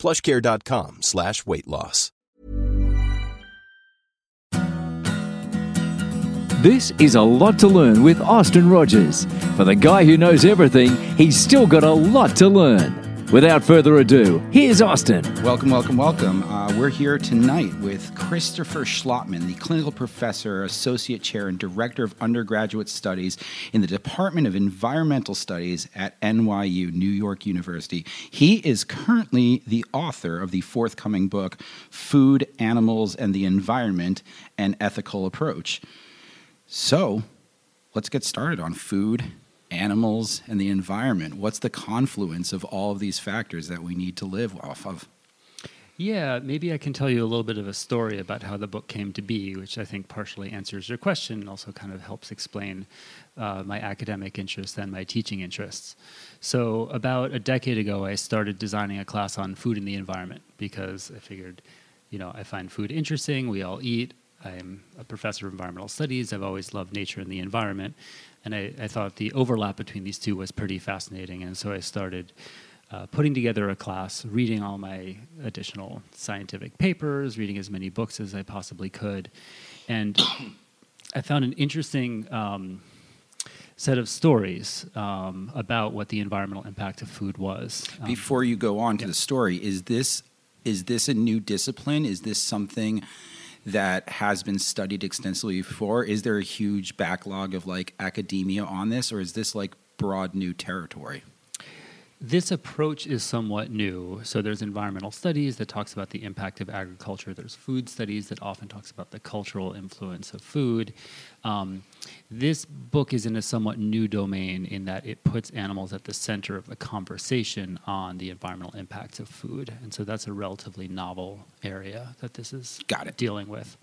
plushcare.com slash weight loss. This is a lot to learn with Austin Rogers. For the guy who knows everything, he's still got a lot to learn. Without further ado, here's Austin. Welcome, welcome, welcome. Uh, we're here tonight with Christopher Schlottmann, the clinical professor, associate chair, and director of undergraduate studies in the Department of Environmental Studies at NYU, New York University. He is currently the author of the forthcoming book, Food, Animals, and the Environment An Ethical Approach. So, let's get started on food, animals, and the environment. What's the confluence of all of these factors that we need to live off of? Yeah, maybe I can tell you a little bit of a story about how the book came to be, which I think partially answers your question and also kind of helps explain uh, my academic interests and my teaching interests. So, about a decade ago, I started designing a class on food and the environment because I figured, you know, I find food interesting, we all eat. I'm a professor of environmental studies. I've always loved nature and the environment. And I, I thought the overlap between these two was pretty fascinating. And so I started uh, putting together a class, reading all my additional scientific papers, reading as many books as I possibly could. And I found an interesting um, set of stories um, about what the environmental impact of food was. Um, Before you go on to yeah. the story, is this is this a new discipline? Is this something that has been studied extensively before? Is there a huge backlog of like academia on this, or is this like broad new territory? This approach is somewhat new. So there's environmental studies that talks about the impact of agriculture. There's food studies that often talks about the cultural influence of food. Um, this book is in a somewhat new domain in that it puts animals at the center of the conversation on the environmental impacts of food, and so that's a relatively novel area that this is Got it. dealing with.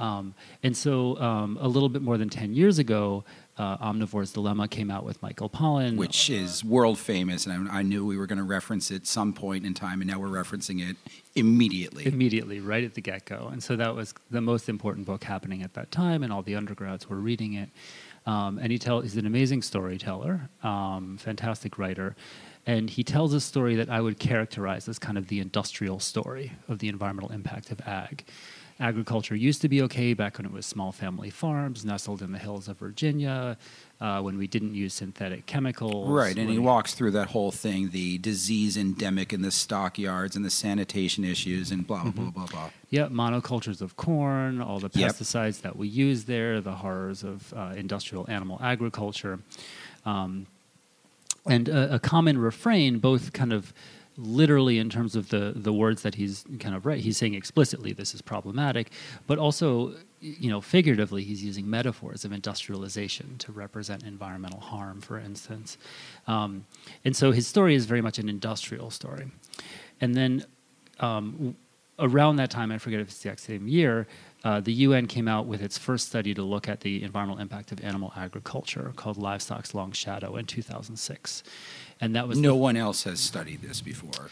Um, and so, um, a little bit more than 10 years ago, uh, Omnivore's Dilemma came out with Michael Pollan. Which is world famous, and I, I knew we were going to reference it some point in time, and now we're referencing it immediately. immediately, right at the get go. And so that was the most important book happening at that time, and all the undergrads were reading it. Um, and he tell, he's an amazing storyteller, um, fantastic writer. And he tells a story that I would characterize as kind of the industrial story of the environmental impact of ag. Agriculture used to be okay back when it was small family farms nestled in the hills of Virginia, uh, when we didn't use synthetic chemicals. Right, and he when- walks through that whole thing the disease endemic in the stockyards and the sanitation issues and blah, blah, blah, blah, blah. Yeah, monocultures of corn, all the Yep. pesticides that we use there, the horrors of uh, industrial animal agriculture. Um, and a, a common refrain, both kind of literally in terms of the, the words that he's kind of right, he's saying explicitly this is problematic, but also, you know, figuratively, he's using metaphors of industrialization to represent environmental harm, for instance. Um, and so his story is very much an industrial story. And then um, around that time, I forget if it's the exact same year, uh, the UN came out with its first study to look at the environmental impact of animal agriculture called Livestock's Long Shadow in 2006. And that was No the- one else has studied this before.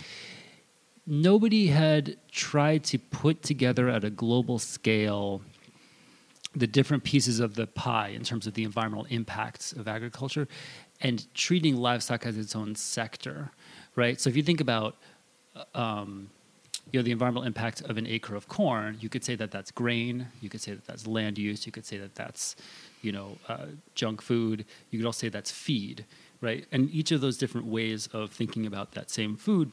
nobody had tried to put together at a global scale the different pieces of the pie in terms of the environmental impacts of agriculture and treating livestock as its own sector, right? So if you think about um, you know the environmental impact of an acre of corn, you could say that that's grain, you could say that that's land use, you could say that that's you know uh, junk food, you could also say that's feed, right? And each of those different ways of thinking about that same food,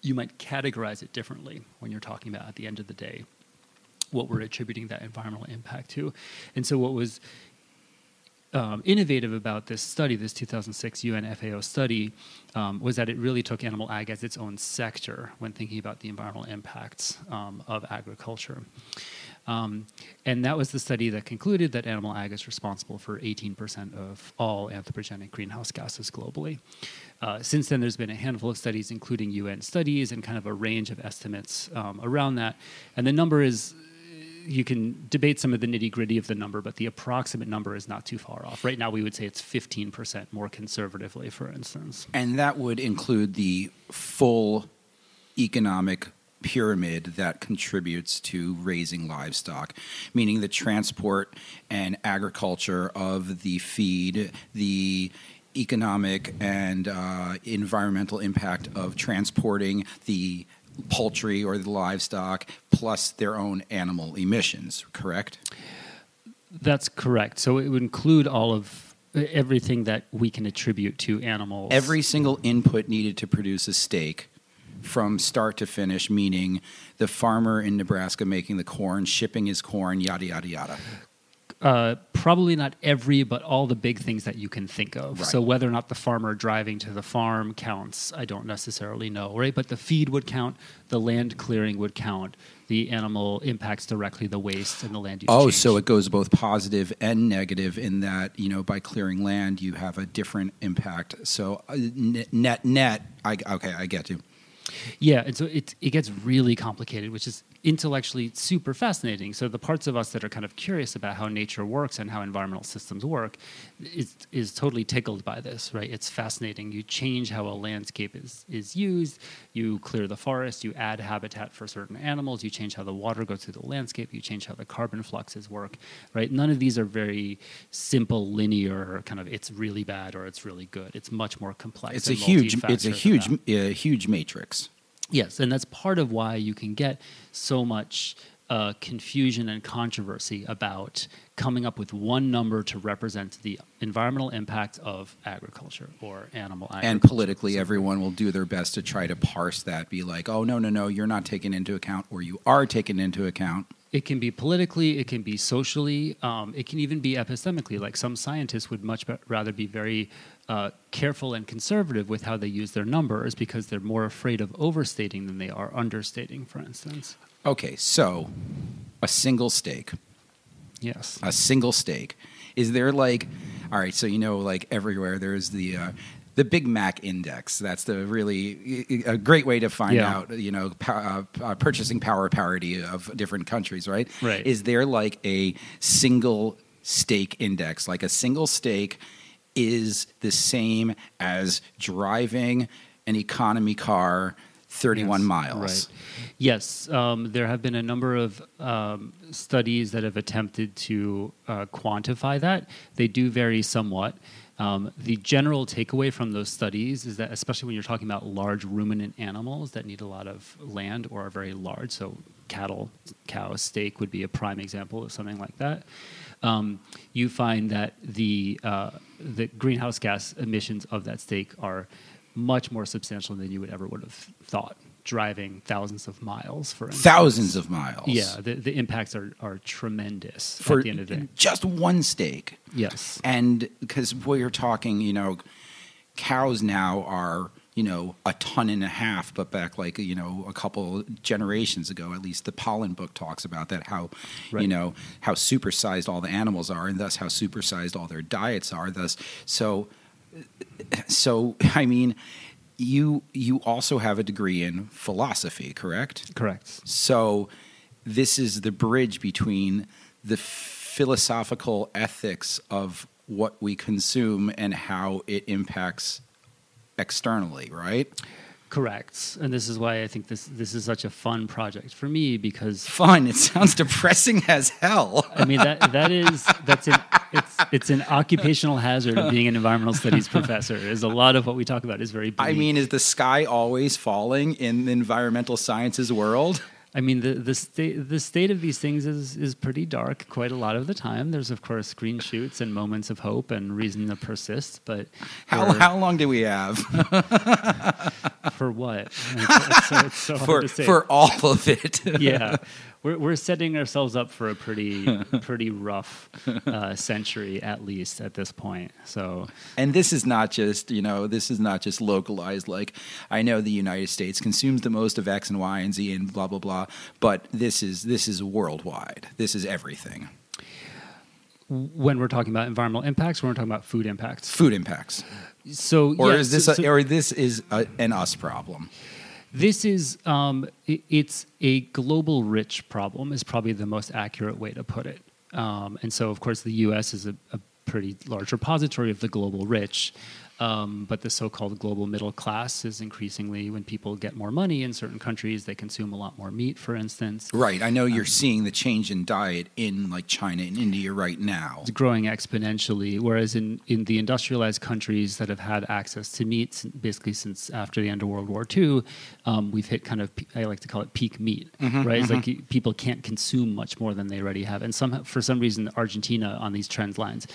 you might categorize it differently when you're talking about at the end of the day what we're attributing that environmental impact to. And so what was um, innovative about this study, this 2006 UN FAO study, um, was that it really took animal ag as its own sector when thinking about the environmental impacts um, of agriculture. Um, and that was the study that concluded that animal ag is responsible for 18% of all anthropogenic greenhouse gases globally. Uh, since then, there's been a handful of studies, including UN studies, and kind of a range of estimates um, around that. And the number is you can debate some of the nitty gritty of the number, but the approximate number is not too far off. Right now, we would say it's 15% more conservatively, for instance. And that would include the full economic pyramid that contributes to raising livestock, meaning the transport and agriculture of the feed, the economic and uh, environmental impact of transporting the poultry or the livestock, plus their own animal emissions, correct? That's correct. So it would include all of everything that we can attribute to animals. Every single input needed to produce a steak from start to finish, meaning the farmer in Nebraska making the corn, shipping his corn, yada, yada, yada. Uh, probably not every, but all the big things that you can think of. Right. So whether or not the farmer driving to the farm counts, I don't necessarily know, right? But the feed would count, the land clearing would count, the animal impacts directly the waste and the land use. Oh, change. so it goes both positive and negative in that, you know, by clearing land, you have a different impact. So uh, net, net, net I, okay, I get you. Yeah, and so it it gets really complicated, which is intellectually super fascinating. So the parts of us that are kind of curious about how nature works and how environmental systems work is is totally tickled by this, right? It's fascinating. You change how a landscape is is used, you clear the forest, you add habitat for certain animals, you change how the water goes through the landscape, you change how the carbon fluxes work, right? None of these are very simple linear kind of it's really bad or it's really good. It's much more complex. It's a huge, it's a huge, uh, huge matrix. Yes, and that's part of why you can get so much uh, confusion and controversy about coming up with one number to represent the environmental impact of agriculture or animal agriculture. And politically, everyone will do their best to try to parse that, be like, oh, no, no, no, you're not taking into account, or you are taking into account. It can be politically, it can be socially, um, it can even be epistemically. Like some scientists would much rather be very uh, careful and conservative with how they use their numbers because they're more afraid of overstating than they are understating, for instance. Okay, so a single steak. Yes. a single steak. Is there like, all right, so you know, like everywhere, there's the. Uh, the Big Mac Index. That's the really a great way to find Yeah. out, you know, uh, uh, purchasing power parity of different countries, right? Right. Is there like a single steak index? Like a single steak is the same as driving an economy car 31 Yes, miles. Right. Yes, um, there have been a number of um, studies that have attempted to uh, quantify that. They do vary somewhat. Um, the general takeaway from those studies is that, especially when you're talking about large ruminant animals that need a lot of land or are very large, so cattle, cows, steak would be a prime example of something like that. Um, you find that the uh, the greenhouse gas emissions of that steak are much more substantial than you would ever would have thought. Driving thousands of miles, for instance. Thousands of miles. Yeah, the, the impacts are, are tremendous For at the end of the day. just one steak. Yes. And because we're talking, you know, cows now are, you know, a ton and a half, but back like, you know, a couple generations ago, at least the Pollan book talks about that, how, you know, how supersized all the animals are and thus how supersized all their diets are. Thus, so, so, I mean, you you also have a degree in philosophy, correct? Correct. So, this is the bridge between the philosophical ethics of what we consume and how it impacts externally, right? Correct. And this is why I think this this is such a fun project for me because Fun. It sounds depressing as hell. I mean that that is that's an it's it's an occupational hazard of being an environmental studies professor. Is a lot of what we talk about is very. I mean, is the sky always falling in the environmental sciences world? I mean, the the state the state of these things is is pretty dark quite a lot of the time. There's of course green shoots and moments of hope and reason to persist, but How, how long do we have for what? It's, it's so, it's so for to say. for all of it? yeah. We're we're setting ourselves up for a pretty pretty rough uh, century at least at this point. So And this is not just, you know, this is not just localized. Like, I know the United States consumes the most of X and Y and Z and blah blah blah, but this is this is worldwide. This is everything. when we're talking about environmental impacts, when we're talking about food impacts. Food impacts, So or yeah, is this so- a, or this is a, an us problem? This is um, i it's a global rich problem is probably the most accurate way to put it. Um, and so, of course, the U.S. is a, a pretty large repository of the global rich. Um, but the so-called global middle class is increasingly when people get more money in certain countries, they consume a lot more meat, for instance. Right. I know Um, you're seeing the change in diet in like China and India right now. It's growing exponentially, whereas in, in the industrialized countries that have had access to meat basically since after the end of World War II, um, we've hit kind of, I like to call it peak meat, right? It's like people can't consume much more than they already have. And some, for some reason, Argentina on these trend lines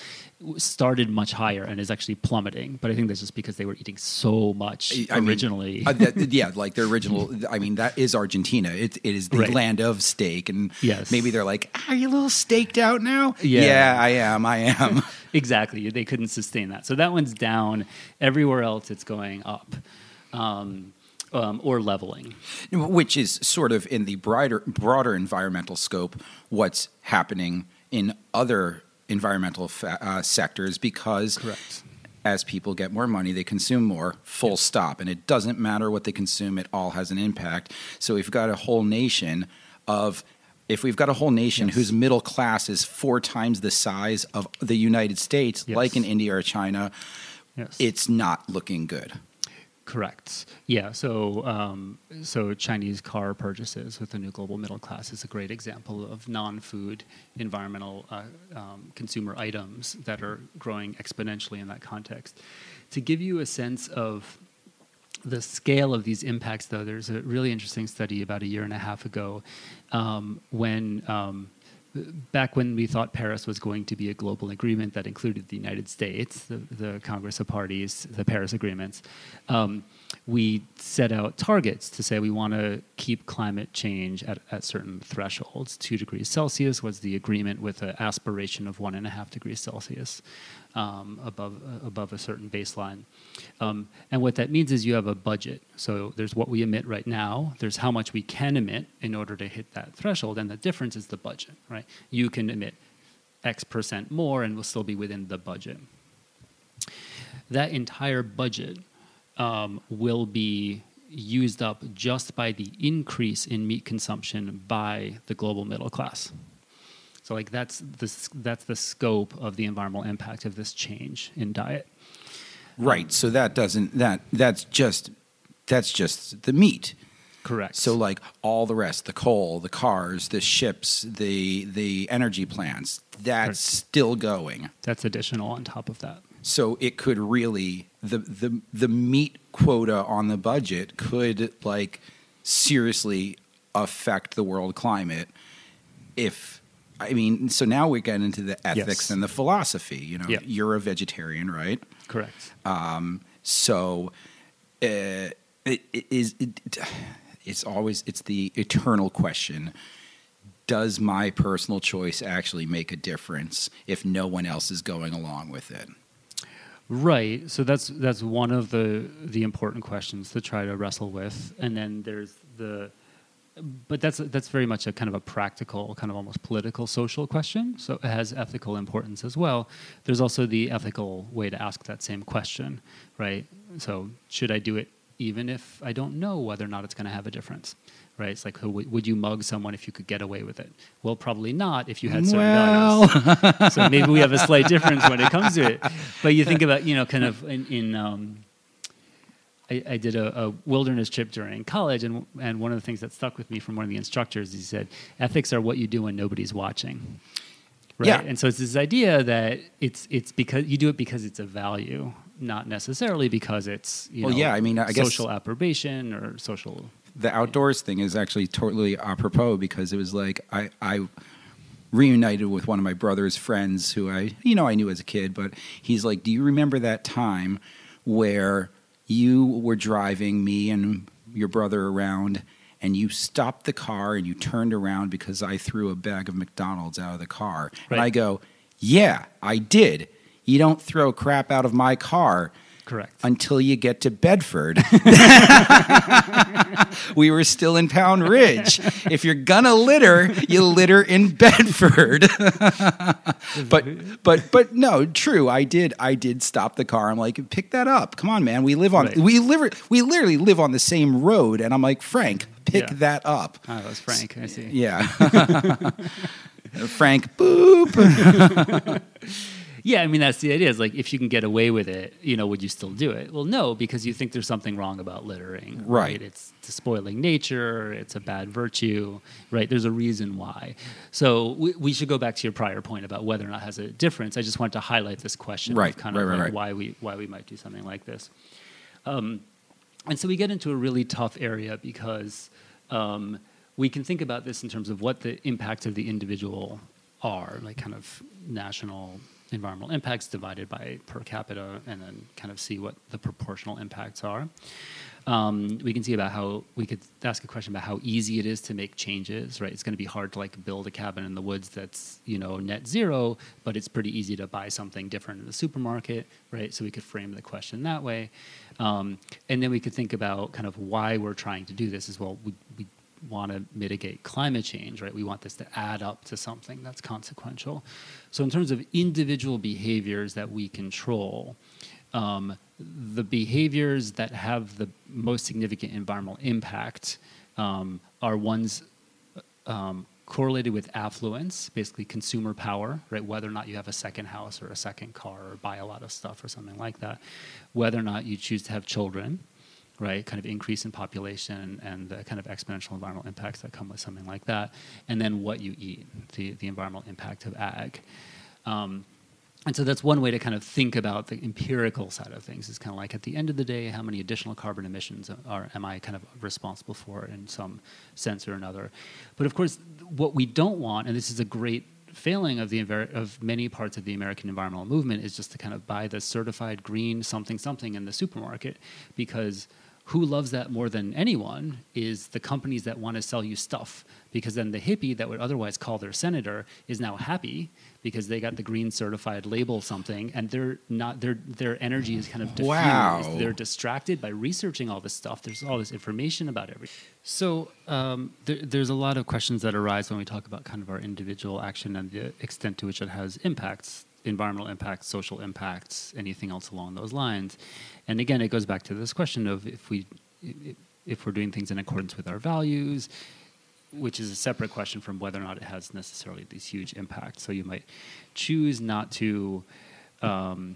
started much higher and is actually plummeting. But I think that's just because they were eating so much I mean, originally. uh, that- yeah, like their original. I mean, that is Argentina. It, it is the Right. land of steak, and Yes. maybe they're like, "Are you a little staked out now?" Yeah. I am. I am. exactly. They couldn't sustain that. So that one's down. Everywhere else, it's going up. Um, um, or leveling. Which is sort of in the broader broader environmental scope. What's happening in other environmental fa- uh, sectors because Correct. As people get more money, they consume more, full stop. And it doesn't matter what they consume, it all has an impact. So we've got a whole nation of, if we've got a whole nation Yes. whose middle class is four times the size of the United States, Yes. like in India or China, Yes. it's not looking good. Correct. Yeah. So, um, so Chinese car purchases with the new global middle class is a great example of non-food environmental uh, um, consumer items that are growing exponentially in that context. To give you a sense of the scale of these impacts, though, there's a really interesting study about a year and a half ago um, when. Back when we thought Paris was going to be a global agreement that included the United States, the, the Congress of Parties, the Paris agreements, um, we set out targets to say we want to keep climate change at, at certain thresholds. Two degrees Celsius was the agreement with an aspiration of one and a half degrees Celsius um, above, uh, above a certain baseline. Um, and what that means is you have a budget. So there's what we emit right now, there's how much we can emit in order to hit that threshold, and the difference is the budget, right? You can emit X percent more and we'll still be within the budget. That entire budget um, will be used up just by the increase in meat consumption by the global middle class. So, like that's the that's the scope of the environmental impact of this change in diet. Right. So that doesn't that that's just that's just the meat. Correct. So like all the rest, the coal, the cars, the ships, the the energy plants, that's Correct. still going. that's additional on top of that. So it could really the the the meat quota on the budget could like seriously affect the world climate if I mean so now we get into the ethics Yes. and the philosophy, you know. You're a vegetarian, right? Correct. Um, so uh, it, it is it, it's always it's the eternal question does my personal choice actually make a difference if no one else is going along with it Right. So that's that's one of the the important questions to try to wrestle with, and then there's the, but that's that's very much a kind of a practical, kind of almost political, social question. So it has ethical importance as well. There's also the ethical way to ask that same question, right? So should I do it even if I don't know whether or not it's going to have a difference? Right? It's like, would you mug someone if you could get away with it? Well, probably not if you had certain Well. values. so maybe we have a slight difference when it comes to it. But you think about, you know, kind of in, in um, I, I did a, a wilderness trip during college, and and one of the things that stuck with me from one of the instructors, he said, ethics are what you do when nobody's watching. Right? Yeah. And so it's this idea that it's it's because you do it because it's a value, not necessarily because it's you Well, know, yeah, I mean, I guess- social approbation or social. The outdoors thing is actually totally apropos because it was like I, I reunited with one of my brother's friends who I you know I knew as a kid, but he's like, "Do you remember that time where you were driving me and your brother around and you stopped the car and you turned around because I threw a bag of McDonald's out of the car. And I go, Yeah, I did. You don't throw crap out of my car Correct. until you get to Bedford. we were still in Pound Ridge. If you're gonna litter, you litter in Bedford. but but but no, true. I did I did stop the car. I'm like, pick that up. Come on, man. We live on Right. we live we literally live on the same road. And I'm like, Frank, pick Yeah. that up. Ah, that was Frank. I see. Yeah. Frank, boop. Yeah, I mean that's the idea. Is like if you can get away with it, you know, would you still do it? Well, no, because you think there's something wrong about littering. Right. It's despoiling nature. It's a bad virtue. Right. There's a reason why. So we, we should go back to your prior point about whether or not it has a difference. I just wanted to highlight this question Right, of kind right, of right, like right. why we why we might do something like this. Um, and so we get into a really tough area because um, we can think about this in terms of what the impacts of the individual are, like kind of national environmental impacts divided by per capita, and then kind of see what the proportional impacts are. Um, we can see about how we could ask a question about how easy it is to make changes, right? It's going to be hard to like build a cabin in the woods that's you know net zero, but it's pretty easy to buy something different in the supermarket, right? So we could frame the question that way, um, and then we could think about kind of why we're trying to do this as well. We, we want to mitigate climate change, right? We want this to add up to something that's consequential. So in terms of individual behaviors that we control, um, the behaviors that have the most significant environmental impact um, are ones um, correlated with affluence, basically consumer power, right? Whether or not you have a second house or a second car or buy a lot of stuff or something like that. Whether or not you choose to have children, right? Kind of increase in population and the kind of exponential environmental impacts that come with something like that. And then what you eat, the, the environmental impact of ag. Um, and so that's one way to kind of think about the empirical side of things. Is kind of like at the end of the day, how many additional carbon emissions are am I kind of responsible for in some sense or another? But of course, what we don't want, and this is a great failing of the of many parts of the American environmental movement, is just to kind of buy the certified green something something in the supermarket, because who loves that more than anyone is the companies that want to sell you stuff because then the hippie that would otherwise call their senator is now happy because they got the green certified label something and they're not their their energy is kind of diffused. Wow. they're distracted by researching all this stuff. There's all this information about everything so um, there, there's a lot of questions that arise when we talk about kind of our individual action and the extent to which it has impacts environmental impacts social impacts anything else along those lines and again it goes back to this question of if we if we're doing things in accordance with our values which is a separate question from whether or not it has necessarily these huge impacts. So you might choose not to, um,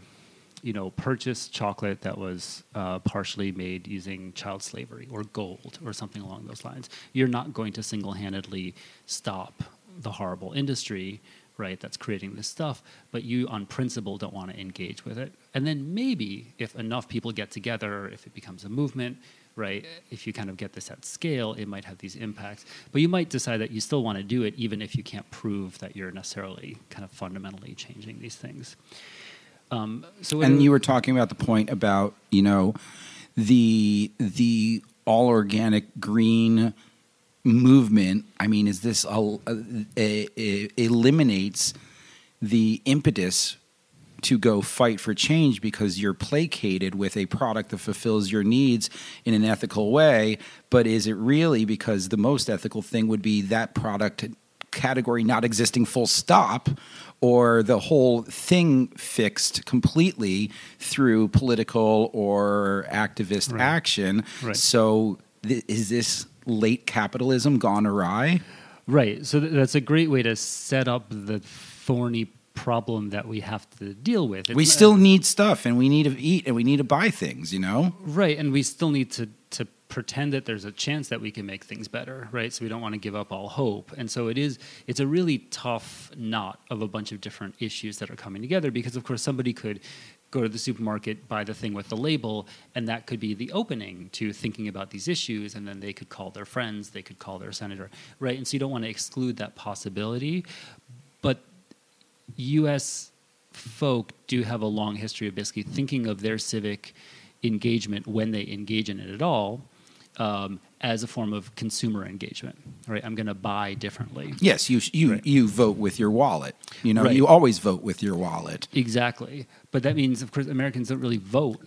you know, purchase chocolate that was uh, partially made using child slavery or gold or something along those lines. You're not going to single-handedly stop the horrible industry, right? That's creating this stuff, but you, on principle, don't want to engage with it. And then maybe if enough people get together, if it becomes a movement, right? If you kind of get this at scale, it might have these impacts. But you might decide that you still want to do it, even if you can't prove that you're necessarily kind of fundamentally changing these things. Um, so, and you were talking about the point about you know the the all organic green movement i mean is this a, a, a- eliminates the impetus to go fight for change because you're placated with a product that fulfills your needs in an ethical way but is it really because the most ethical thing would be that product category not existing full stop or the whole thing fixed completely through political or activist Right. action Right. so th- is this late capitalism gone awry Right. So th- that's a great way to set up the thorny problem that we have to deal with. we It's- still need stuff and we need to eat and we need to buy things you know Right, and we still need to to pretend that there's a chance that we can make things better, right? So we don't want to give up all hope. And so it is it's a really tough knot of a bunch of different issues that are coming together because of course somebody could go to the supermarket, buy the thing with the label, and that could be the opening to thinking about these issues and then they could call their friends, they could call their senator, right? And so you don't want to exclude that possibility. But US folk do have a long history of basically thinking of their civic engagement when they engage in it at all um, as a form of consumer engagement. Right, I'm going to buy differently. Yes, you you Right. you vote with your wallet. You know, Right. you always vote with your wallet. Exactly, but that means, of course, Americans don't really vote,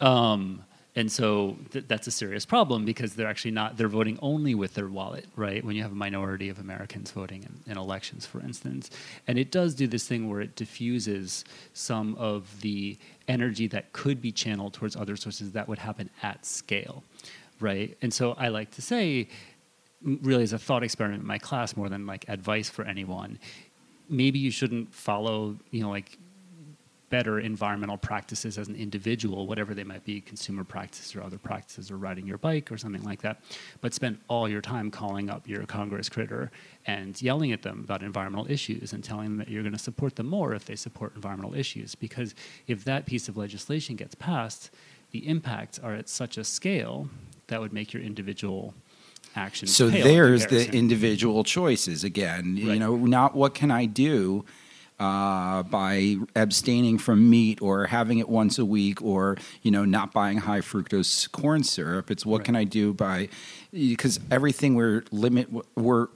um, and so th- that's a serious problem because they're actually not. They're voting only with their wallet, right? When you have a minority of Americans voting in, in elections, for instance, and it does do this thing where it diffuses some of the energy that could be channeled towards other sources that would happen at scale, right? And so I like to say, really, as a thought experiment in my class, more than like advice for anyone, maybe you shouldn't follow, you know, like better environmental practices as an individual, whatever they might be, consumer practices or other practices, or riding your bike or something like that, but spend all your time calling up your Congress critter and yelling at them about environmental issues and telling them that you're going to support them more if they support environmental issues. Because if that piece of legislation gets passed, the impacts are at such a scale that would make your individual actions. So there's the individual choices again. You know, not what can I do uh, by abstaining from meat or having it once a week or you know not buying high fructose corn syrup. It's what Right. can I do by because everything we're limit we're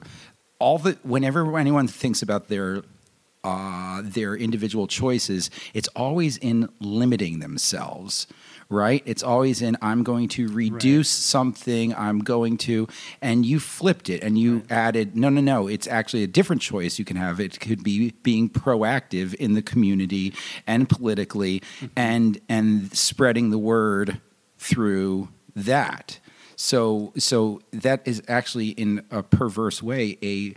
all the whenever anyone thinks about their uh, their individual choices, it's always in limiting themselves, right? It's always in I'm going to reduce something, I'm going to, and you flipped it and you added no, no, no. It's actually a different choice you can have. It could be being proactive in the community and politically, mm-hmm. and and spreading the word through that. So so that is actually in a perverse way a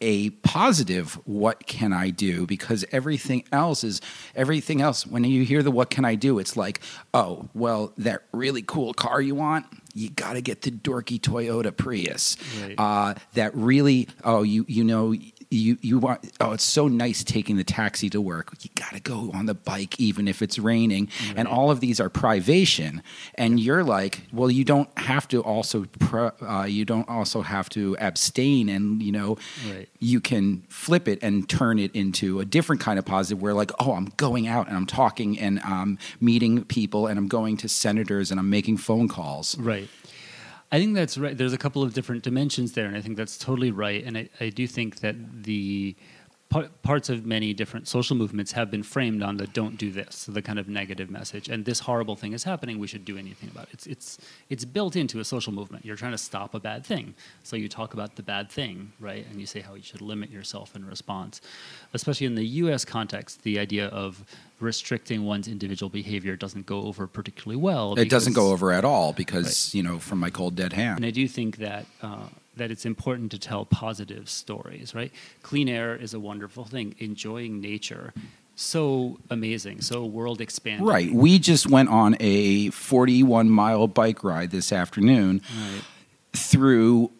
a positive what can i do? Because everything else is everything else when you hear the what can i do? it's like oh well that really cool car you want? You got to get the dorky toyota prius. Right. uh, that really oh you you know you you want oh it's so nice taking the taxi to work. You got to go on the bike even if it's raining. And all of these are privation. And you're like well you don't have to also pro, uh, you don't also have to abstain and you know Right. you can flip it and turn it into a different kind of positive where like oh i'm going out and i'm talking and i'm meeting people and i'm going to senators and i'm making phone calls. Right. I think that's right. There's a couple of different dimensions there, and I think that's totally right. And I, I do think that the par- parts of many different social movements have been framed on the "don't do this," so the kind of negative message, and this horrible thing is happening. We should do anything about it. It's it's it's built into a social movement. You're trying to stop a bad thing, so you talk about the bad thing, right? And you say how you should limit yourself in response. Especially in the U.S. context, the idea of restricting one's individual behavior doesn't go over particularly well. it doesn't go over at all because you know from my cold dead hand and I do think that uh, that it's important to tell positive stories, right? Clean air is a wonderful thing. Enjoying nature, so amazing, so world expanding. Right. We just went on a 41 mile bike ride this afternoon Right. through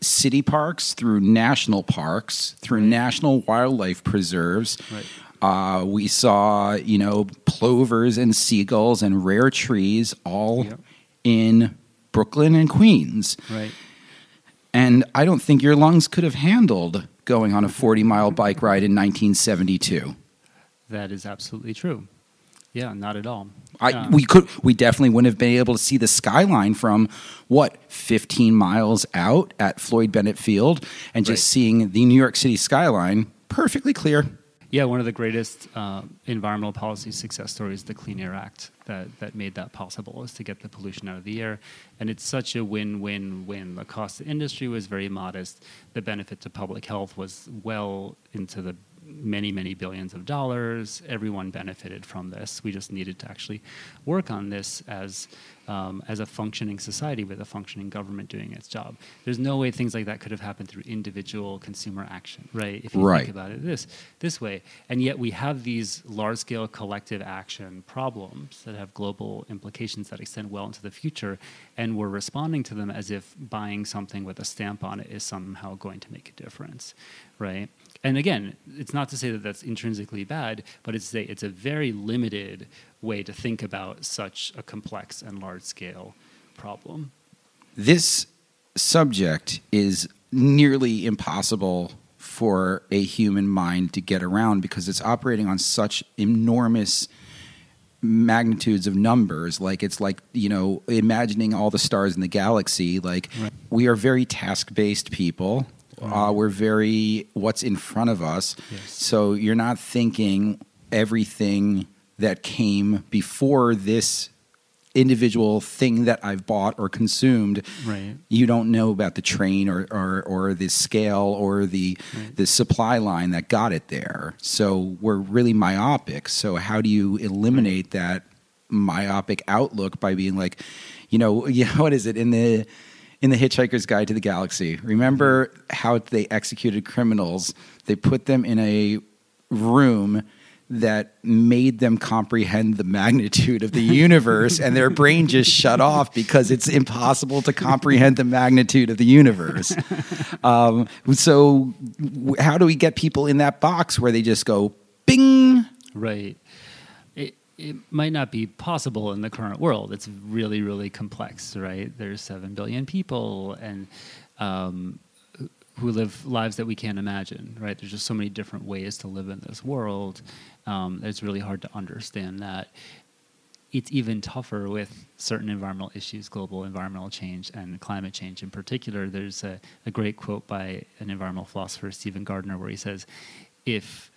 city parks, through national parks, through national wildlife preserves. Right. Uh, we saw, you know, plovers and seagulls and rare trees all Yep. in Brooklyn and Queens. Right. And I don't think your lungs could have handled going on a 40 mile bike ride in 1972. That is absolutely true. Yeah, not at all. I, Um, we could we definitely wouldn't have been able to see the skyline from what 15 miles out at Floyd Bennett Field and just Right. seeing the New York City skyline perfectly clear. Yeah, one of the greatest uh, environmental policy success stories, the Clean Air Act, that, that made that possible, is to get the pollution out of the air. And it's such a win win win. The cost to industry was very modest, the benefit to public health was well into the many, many billions of dollars. Everyone benefited from this. We just needed to actually work on this as, um, as a functioning society with a functioning government doing its job. There's no way things like that could have happened through individual consumer action, right? If you Right. think about it this this way, and yet we have these large-scale collective action problems that have global implications that extend well into the future, and we're responding to them as if buying something with a stamp on it is somehow going to make a difference, right? And again, it's not to say that that's intrinsically bad, but it's a, it's a very limited way to think about such a complex and large-scale problem. This subject is nearly impossible for a human mind to get around because it's operating on such enormous magnitudes of numbers. Like it's like you know, imagining all the stars in the galaxy. Like Right. we are very task based people. Uh, we're very what's in front of us. Yes. So you're not thinking everything that came before this individual thing that I've bought or consumed. Right. You don't know about the train or, or, or the scale or the Right. the supply line that got it there. So we're really myopic. So how do you eliminate that myopic outlook by being like, you know, yeah, what is it in the in the Hitchhiker's Guide to the Galaxy? Remember how they executed criminals? They put them in a room that made them comprehend the magnitude of the universe and their brain just shut off because it's impossible to comprehend the magnitude of the universe um, so how do we get people in that box where they just go bing Right. It, might not be possible in the current world. It's really, really complex, right? There's 7 billion people and um, who- who live lives that we can't imagine, right? There's just so many different ways to live in this world. Um, it's really hard to understand that. It's even tougher with certain environmental issues, global environmental change and climate change in particular. There's a, a great quote by an environmental philosopher, Stephen Gardiner, where he says, if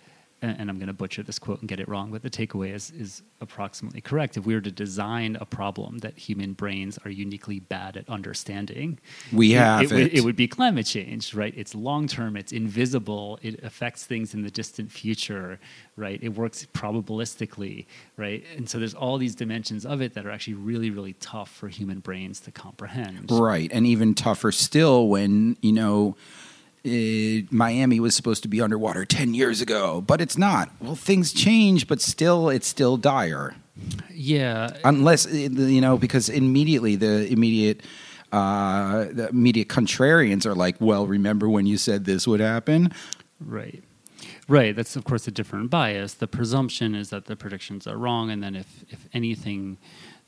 and I'm going to butcher this quote and get it wrong, but the takeaway is, is approximately correct. If we were to design a problem that human brains are uniquely bad at understanding, We have it, would- it. it would be climate change, right? It's long term, it's invisible, it affects things in the distant future, right? It works probabilistically, right? And so there's all these dimensions of it that are actually really, really tough for human brains to comprehend. right and even tougher still when you know uh, Miami was supposed to be underwater 10 years ago, but it's not. Well, things change, but still, it's still dire. Yeah, unless uh, you know because immediately the immediate uh the immediate contrarians are like well remember when you said this would happen Right. Right. That's of course a different bias. The presumption is that the predictions are wrong, and then if if anything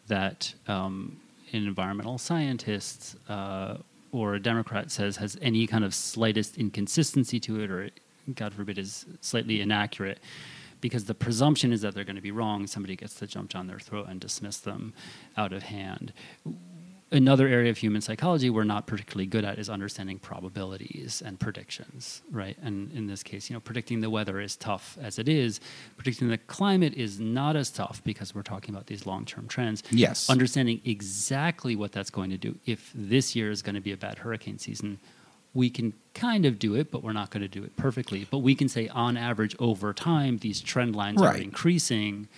that um, environmental scientists uh, or a Democrat says has any kind of slightest inconsistency to it, or God forbid is slightly inaccurate, because the presumption is that they're going to be wrong, somebody gets to jump down their throat and dismiss them out of hand another area of human psychology we're not particularly good at is understanding probabilities and predictions, right? And in this case, you know, predicting the weather is tough as it is. Predicting the climate is not as tough because we're talking about these long-term trends. Yes. Understanding exactly what that's going to do. If this year is going to be a bad hurricane season, we can kind of do it, but we're not going to do it perfectly. But we can say, on average, over time, these trend lines are increasing,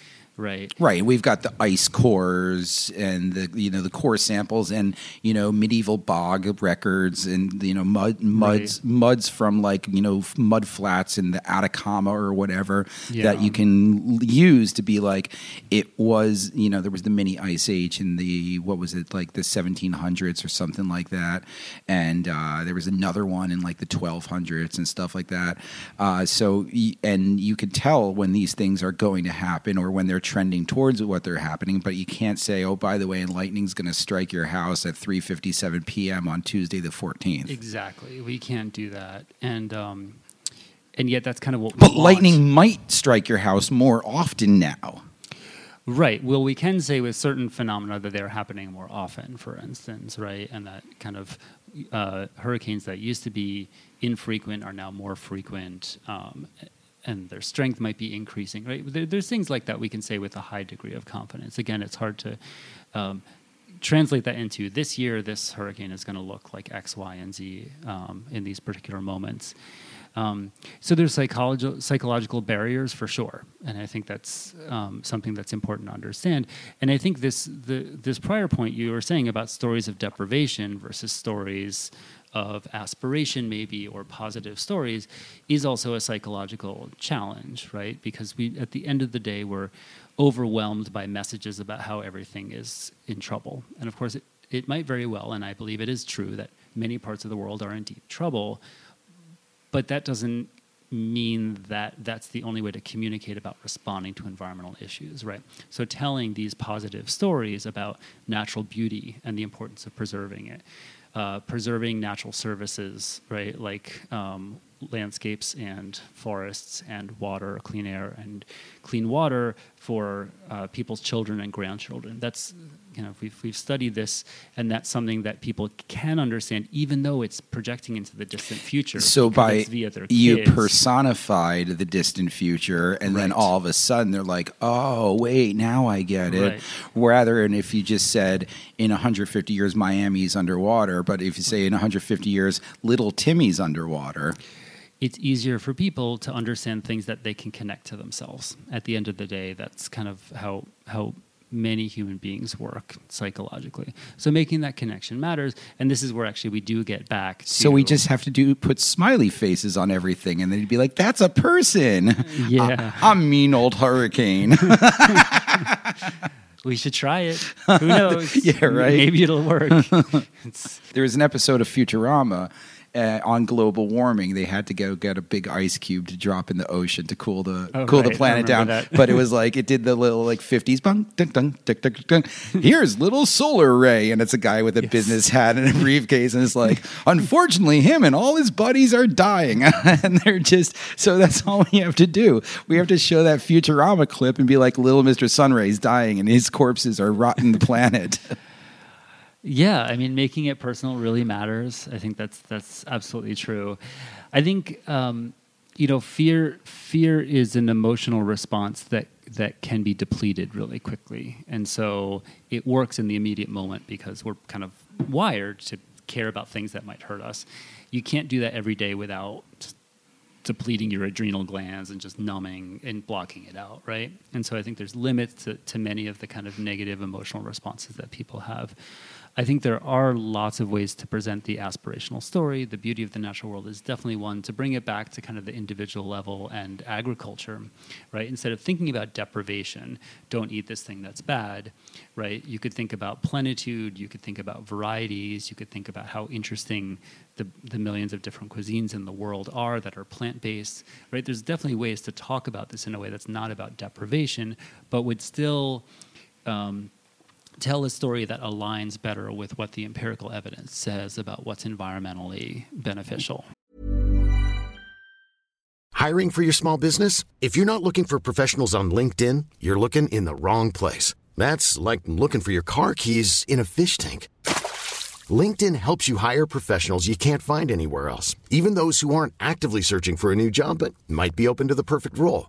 right? right we've got the ice cores and the you know the core samples and you know medieval bog records and you know mud muds muds from like you know mud flats in the Atacama or whatever Yeah. that you can use to be like it was you know there was the mini ice age in the what was it like the 1700s or something like that and uh, there was another one in like the 1200s and stuff like that uh, so and you can tell when these things are going to happen or when they're trending towards what they're happening but you can't say oh by the way lightning's going to strike your house at 3:57 p.m. on Tuesday the 14th Exactly. We can't do that. And um, and yet that's kind of what but lightning might strike your house more often now Right. Well, we can say with certain phenomena that they're happening more often, for instance, right? And that kind of uh, hurricanes that used to be infrequent are now more frequent. Um, and their strength might be increasing, right? There, there's things like that we can say with a high degree of confidence. Again, it's hard to um, translate that into this year, this hurricane is going to look like X, Y, and Z um, in these particular moments. Um, so there's psychological psychological barriers for sure, and I think that's um, something that's important to understand. And I think this the this prior point you were saying about stories of deprivation versus stories of aspiration, maybe or positive stories, is also a psychological challenge, right? Because we at the end of the day we're overwhelmed by messages about how everything is in trouble, and of course it, it might very well, and I believe it is true that many parts of the world are in deep trouble but that doesn't mean that that's the only way to communicate about responding to environmental issues, right? So telling these positive stories about natural beauty and the importance of preserving it, uh, preserving natural services, right? Like um, landscapes and forests and water, clean air and clean water for uh, people's children and grandchildren. That's you know we've we've studied this, and that's something that people can understand, even though it's projecting into the distant future. So by you personified the distant future, and then all of a sudden they're like, "Oh, wait, now I get it." Right. Rather than if you just said in 150 years Miami's underwater, but if you say in 150 years Little Timmy's underwater, it's easier for people to understand things that they can connect to themselves. At the end of the day, that's kind of how how many human beings work psychologically. So making that connection matters, and this is where actually we do get back. so we just have to do put smiley faces on everything, and then you'd be like, "That's a person." yeah. I'm mean old hurricane. we should try it. Who knows? Yeah, right. Maybe it'll work. there was an episode of Futurama uh, on global warming. They had to go get a big ice cube to drop in the ocean to cool the Oh, cool the right. I planet down. but it was like it did the little like fifties bung dun, dun, dun, dun, dun. Here's little solar ray, and it's a guy with a business hat and a briefcase, and it's like, unfortunately, him and all his buddies are dying, and they're just so that's all we have to do. We have to show that Futurama clip and be like, little Mister Sunray's dying, and his corpses are rotting the planet. Yeah, I mean, making it personal really matters. I think that's that's absolutely true. I think um, you know, fear fear is an emotional response that that can be depleted really quickly, and so it works in the immediate moment because we're kind of wired to care about things that might hurt us. You can't do that every day without depleting your adrenal glands and just numbing and blocking it out, right? And so I think there's limits to, to many of the kind of negative emotional responses that people have. I think there are lots of ways to present the aspirational story. The beauty of the natural world is definitely one to bring it back to kind of the individual level and agriculture, right? Instead of thinking about deprivation, don't eat this thing that's bad, right? You could think about plenitude, you could think about varieties, you could think about how interesting the, the millions of different cuisines in the world are that are plant based, right? There's definitely ways to talk about this in a way that's not about deprivation, but would still um, tell a story that aligns better with what the empirical evidence says about what's environmentally beneficial. Hiring for your small business? If you're not looking for professionals on LinkedIn, you're looking in the wrong place. That's like looking for your car keys in a fish tank. LinkedIn helps you hire professionals you can't find anywhere else, even those who aren't actively searching for a new job but might be open to the perfect role.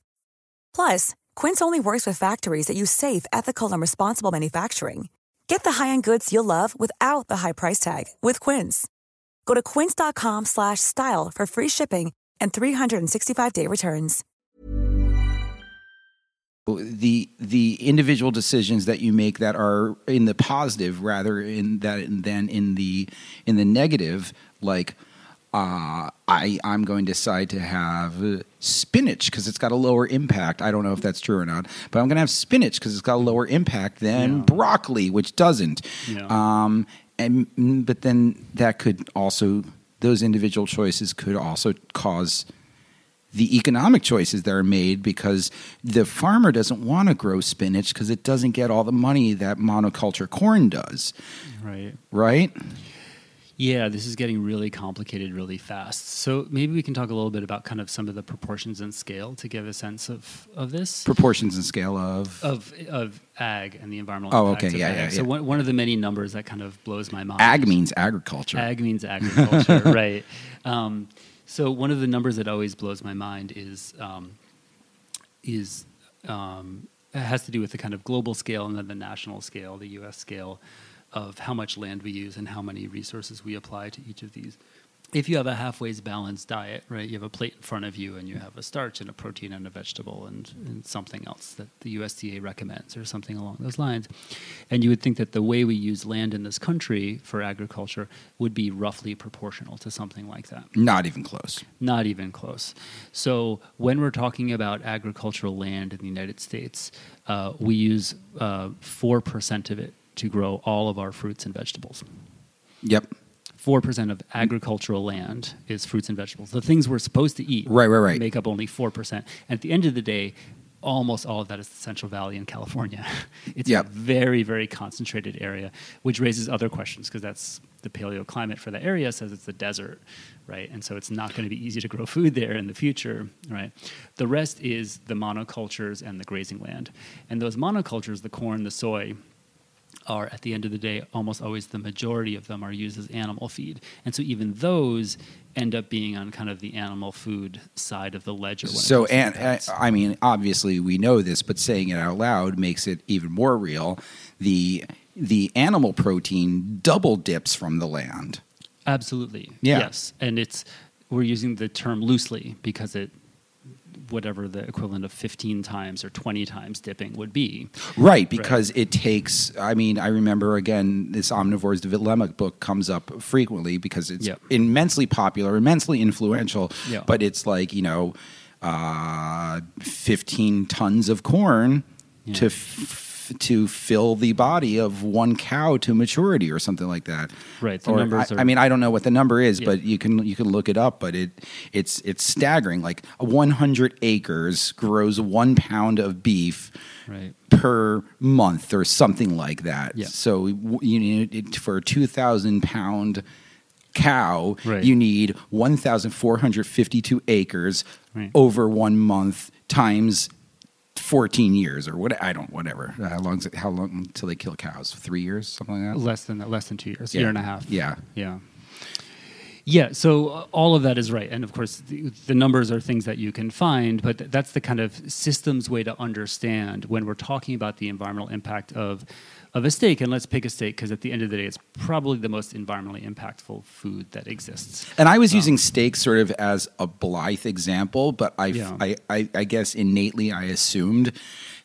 Plus, Quince only works with factories that use safe, ethical, and responsible manufacturing. Get the high-end goods you'll love without the high price tag with Quince. Go to quince.com slash style for free shipping and 365-day returns. the the individual decisions that you make that are in the positive rather in that than in the in the negative like uh, I I'm going to decide to have spinach because it's got a lower impact. I don't know if that's true or not, but I'm going to have spinach because it's got a lower impact than Yeah. broccoli, which doesn't. Yeah. Um, and mm, but then that could also those individual choices could also cause the economic choices that are made because the farmer doesn't want to grow spinach because it doesn't get all the money that monoculture corn does, Right. right? Yeah, this is getting really complicated really fast. So maybe we can talk a little bit about kind of some of the proportions and scale to give a sense of, of this. Proportions and scale of of of ag and the environmental. Oh, okay, yeah, ag. yeah, So one, one of the many numbers that kind of blows my mind. ag means agriculture. Ag means agriculture, right? Um, so one of the numbers that always blows my mind is um, is um, it has to do with the kind of global scale and then the national scale, the U.S. scale of how much land we use and how many resources we apply to each of these if you have a halfway balanced diet, right, you have a plate in front of you and you have a starch and a protein and a vegetable and, and, something else that the USDA recommends or something along those lines. And you would think that the way we use land in this country for agriculture would be roughly proportional to something like that. Not even close. Not even close. So when we're talking about agricultural land in the United States, uh, we use uh, 4% of it to grow all of our fruits and vegetables. Yep. 4% of agricultural land is fruits and vegetables. The things we're supposed to eat right, right, right. make up only 4%. And at the end of the day, almost all of that is the Central Valley in California. it's yep. a very, very concentrated area, which raises other questions because that's the paleoclimate for the area says it's a desert, right? And so it's not going to be easy to grow food there in the future, right? The rest is the monocultures and the grazing land. And those monocultures, the corn, the soy, are at the end of the day almost always the majority of them are used as animal feed. And so even those end up being on kind of the animal food side of the ledger so and i mean obviously we know this but saying it out loud makes it even more real. The the animal protein double dips from the land. Absolutely. Yeah. yes. And it's we're using the term loosely because it whatever the equivalent of 15 times or 20 times dipping would be. Right, because right. it takes, I mean, I remember again, this Omnivore's Dilemma book comes up frequently because it's yep. immensely popular, immensely influential, yep. but it's like, you know, uh, 15 tons of corn yeah. to f- to fill the body of one cow to maturity or something like that. Right. The or, numbers I, are, I mean, I don't know what the number is, yeah. but you can you can look it up. But it it's it's staggering. Like 100 acres grows one pound of beef. Right. Per month, or something like that. Yeah. So you need for a two thousand pound cow, right. you need 1,452 acres right. over one month times 14 years or what I don't whatever. How long how long until they kill cows? Three years something like that? Less than less than two years yeah. year and a half. Yeah. Yeah. Yeah so uh, all of that is right and of course the, the numbers are things that you can find but th- that's the kind of systems way to understand when we're talking about the environmental impact of of a steak, and let's pick a steak because at the end of the day, it's probably the most environmentally impactful food that exists. And I was um, using steak sort of as a blithe example, but I, yeah. I, I, I guess innately I assumed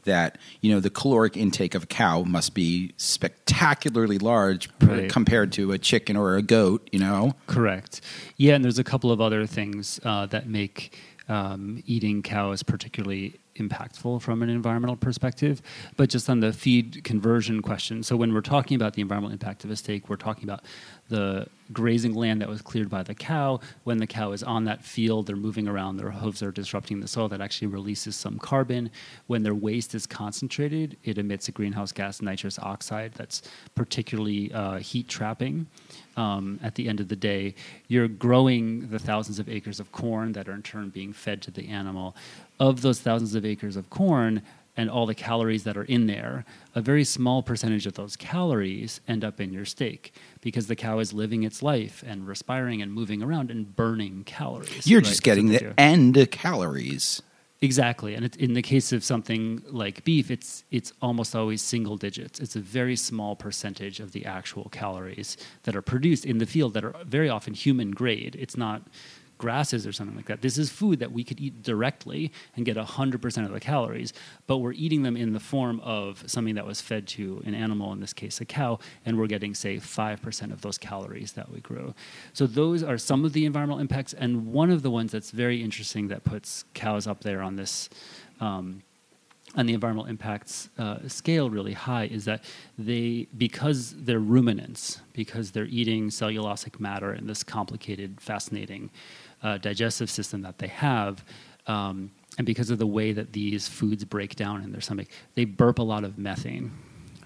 that you know the caloric intake of a cow must be spectacularly large right. compared to a chicken or a goat. You know, correct. Yeah, and there's a couple of other things uh, that make um, eating cows particularly impactful from an environmental perspective. But just on the feed conversion question, so when we're talking about the environmental impact of a steak, we're talking about the grazing land that was cleared by the cow. When the cow is on that field, they're moving around, their hooves are disrupting the soil. That actually releases some carbon. When their waste is concentrated, it emits a greenhouse gas, nitrous oxide, that's particularly uh, heat trapping. Um, at the end of the day, you're growing the thousands of acres of corn that are in turn being fed to the animal. Of those thousands of acres of corn, and all the calories that are in there, a very small percentage of those calories end up in your steak because the cow is living its life and respiring and moving around and burning calories. You're right? just getting the end calories. Exactly, and in the case of something like beef, it's it's almost always single digits. It's a very small percentage of the actual calories that are produced in the field that are very often human grade. It's not grasses or something like that. This is food that we could eat directly and get 100% of the calories, but we're eating them in the form of something that was fed to an animal, in this case a cow, and we're getting, say, 5% of those calories that we grow. So those are some of the environmental impacts, and one of the ones that's very interesting that puts cows up there on this. Um, on the environmental impacts uh, scale really high is that they because they're ruminants because they're eating cellulosic matter in this complicated fascinating uh, digestive system that they have, um, and because of the way that these foods break down in their stomach, they burp a lot of methane.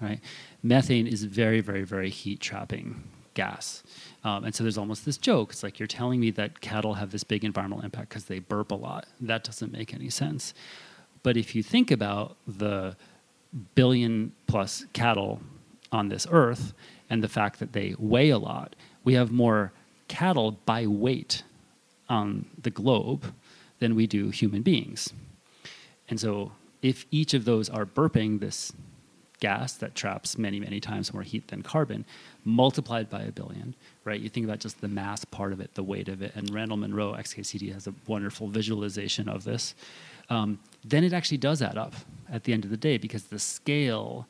Right, methane is very, very, very heat trapping gas. Um, and so there's almost this joke. It's like you're telling me that cattle have this big environmental impact because they burp a lot. That doesn't make any sense. But if you think about the billion plus cattle on this earth and the fact that they weigh a lot, we have more cattle by weight on the globe than we do human beings. And so if each of those are burping this gas that traps many, many times more heat than carbon, multiplied by a billion, right? You think about just the mass part of it, the weight of it, and Randall Munroe, XKCD, has a wonderful visualization of this. Um, then it actually does add up at the end of the day because the scale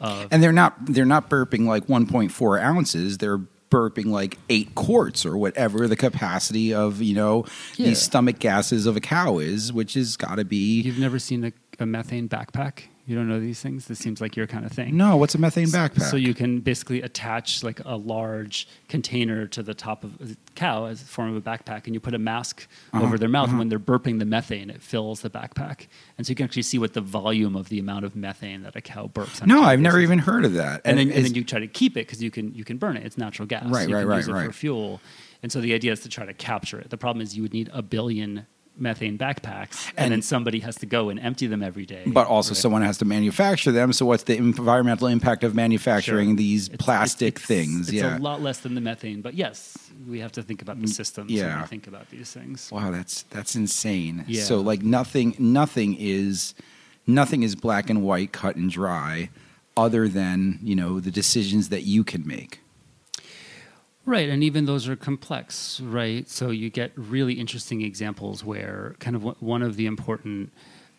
of and they're not they're not burping like 1.4 ounces. They're burping like eight quarts or whatever the capacity of you know Yeah. these stomach gases of a cow is, which has got to be. You've never seen a, a methane backpack? You don't know these things? This seems like your kind of thing. No, what's a methane backpack? So you can basically attach like a large container to the top of a cow as a form of a backpack, and you put a mask Uh-huh, over their mouth. And when they're burping the methane, it fills the backpack, and so you can actually see what the volume of the amount of methane that a cow burps. on no, I've never even heard of that. And then, and then you try to keep it because you can you can burn it. It's natural gas. Right, you right, can right, use it right. for fuel. And so the idea is to try to capture it. The problem is you would need a billion methane backpacks, and, And- then somebody has to go and empty them every day. but also Right. someone has to manufacture them. So what's the environmental impact of manufacturing Sure. these It's- plastic it's- things? It's yeah. a lot less than the methane, but yes, we have to think about the mm, systems when yeah. we think about these things. Wow, that's that's insane. Yeah. So like nothing nothing is nothing is black and white, cut and dry, other than you know the decisions that you can make. Right, and even those are complex, right? So you get really interesting examples where kind of one- of the important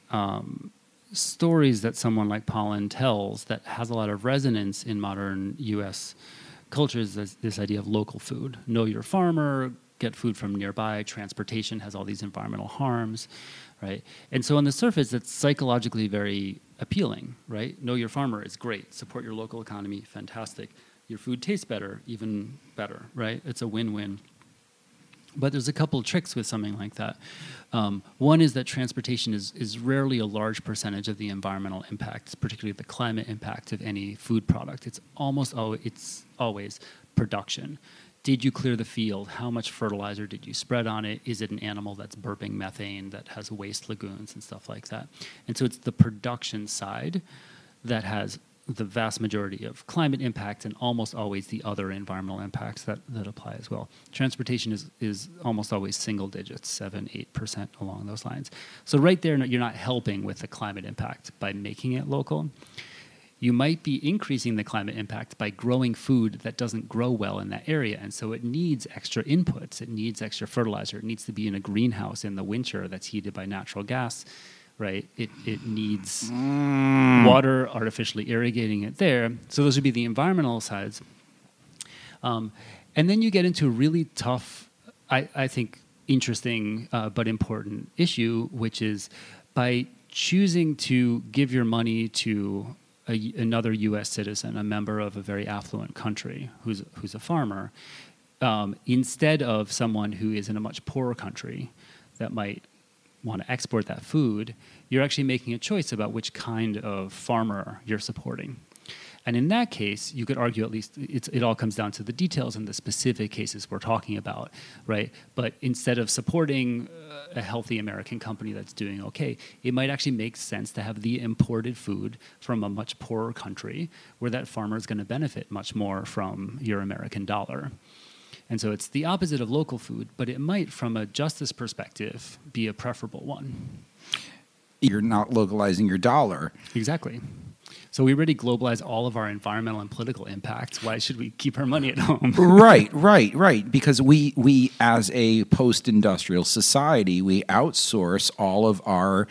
um, stories that someone like Pollan tells that has a lot of resonance in modern U.S. culture is this, this idea of local food. Know your farmer, get food from nearby. Transportation has all these environmental harms, right? And so on the surface, it's psychologically very appealing, right? Know your farmer is great. Support your local economy, fantastic. Your food tastes better, even better, right? It's a win-win. But there's a couple of tricks with something like that. Um, one is that transportation is, is rarely a large percentage of the environmental impact, particularly the climate impact of any food product. It's almost always, it's always production. Did you clear the field? How much fertilizer did you spread on it? Is it an animal that's burping methane that has waste lagoons and stuff like that? And so it's the production side that has the vast majority of climate impact and almost always the other environmental impacts that, that apply as well. Transportation is, is almost always single digits, 7 8% along those lines. So, right there, you're not helping with the climate impact by making it local. You might be increasing the climate impact by growing food that doesn't grow well in that area. And so it needs extra inputs, it needs extra fertilizer, it needs to be in a greenhouse in the winter that's heated by natural gas right? It, it needs water, artificially irrigating it there. So those would be the environmental sides. Um, and then you get into a really tough, I, I think, interesting uh, but important issue, which is by choosing to give your money to a, another U.S. citizen, a member of a very affluent country who's, who's a farmer, um, instead of someone who is in a much poorer country that might want to export that food, you're actually making a choice about which kind of farmer you're supporting. And in that case, you could argue at least it's, it all comes down to the details and the specific cases we're talking about, right? But instead of supporting uh, a healthy American company that's doing okay, it might actually make sense to have the imported food from a much poorer country where that farmer is going to benefit much more from your American dollar. And so it's the opposite of local food, but it might, from a justice perspective, be a preferable one. You're not localizing your dollar. Exactly. So we already globalize all of our environmental and political impacts. Why should we keep our money at home? right, right, right. Because we we as a post-industrial society, we outsource all of our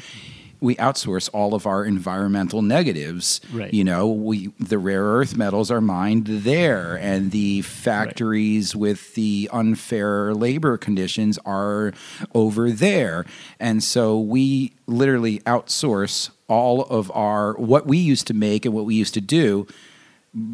we outsource all of our environmental negatives. Right. You know, we the rare earth metals are mined there, and the factories with the unfair labor conditions are over there, and so we literally outsource all of our what we used to make and what we used to do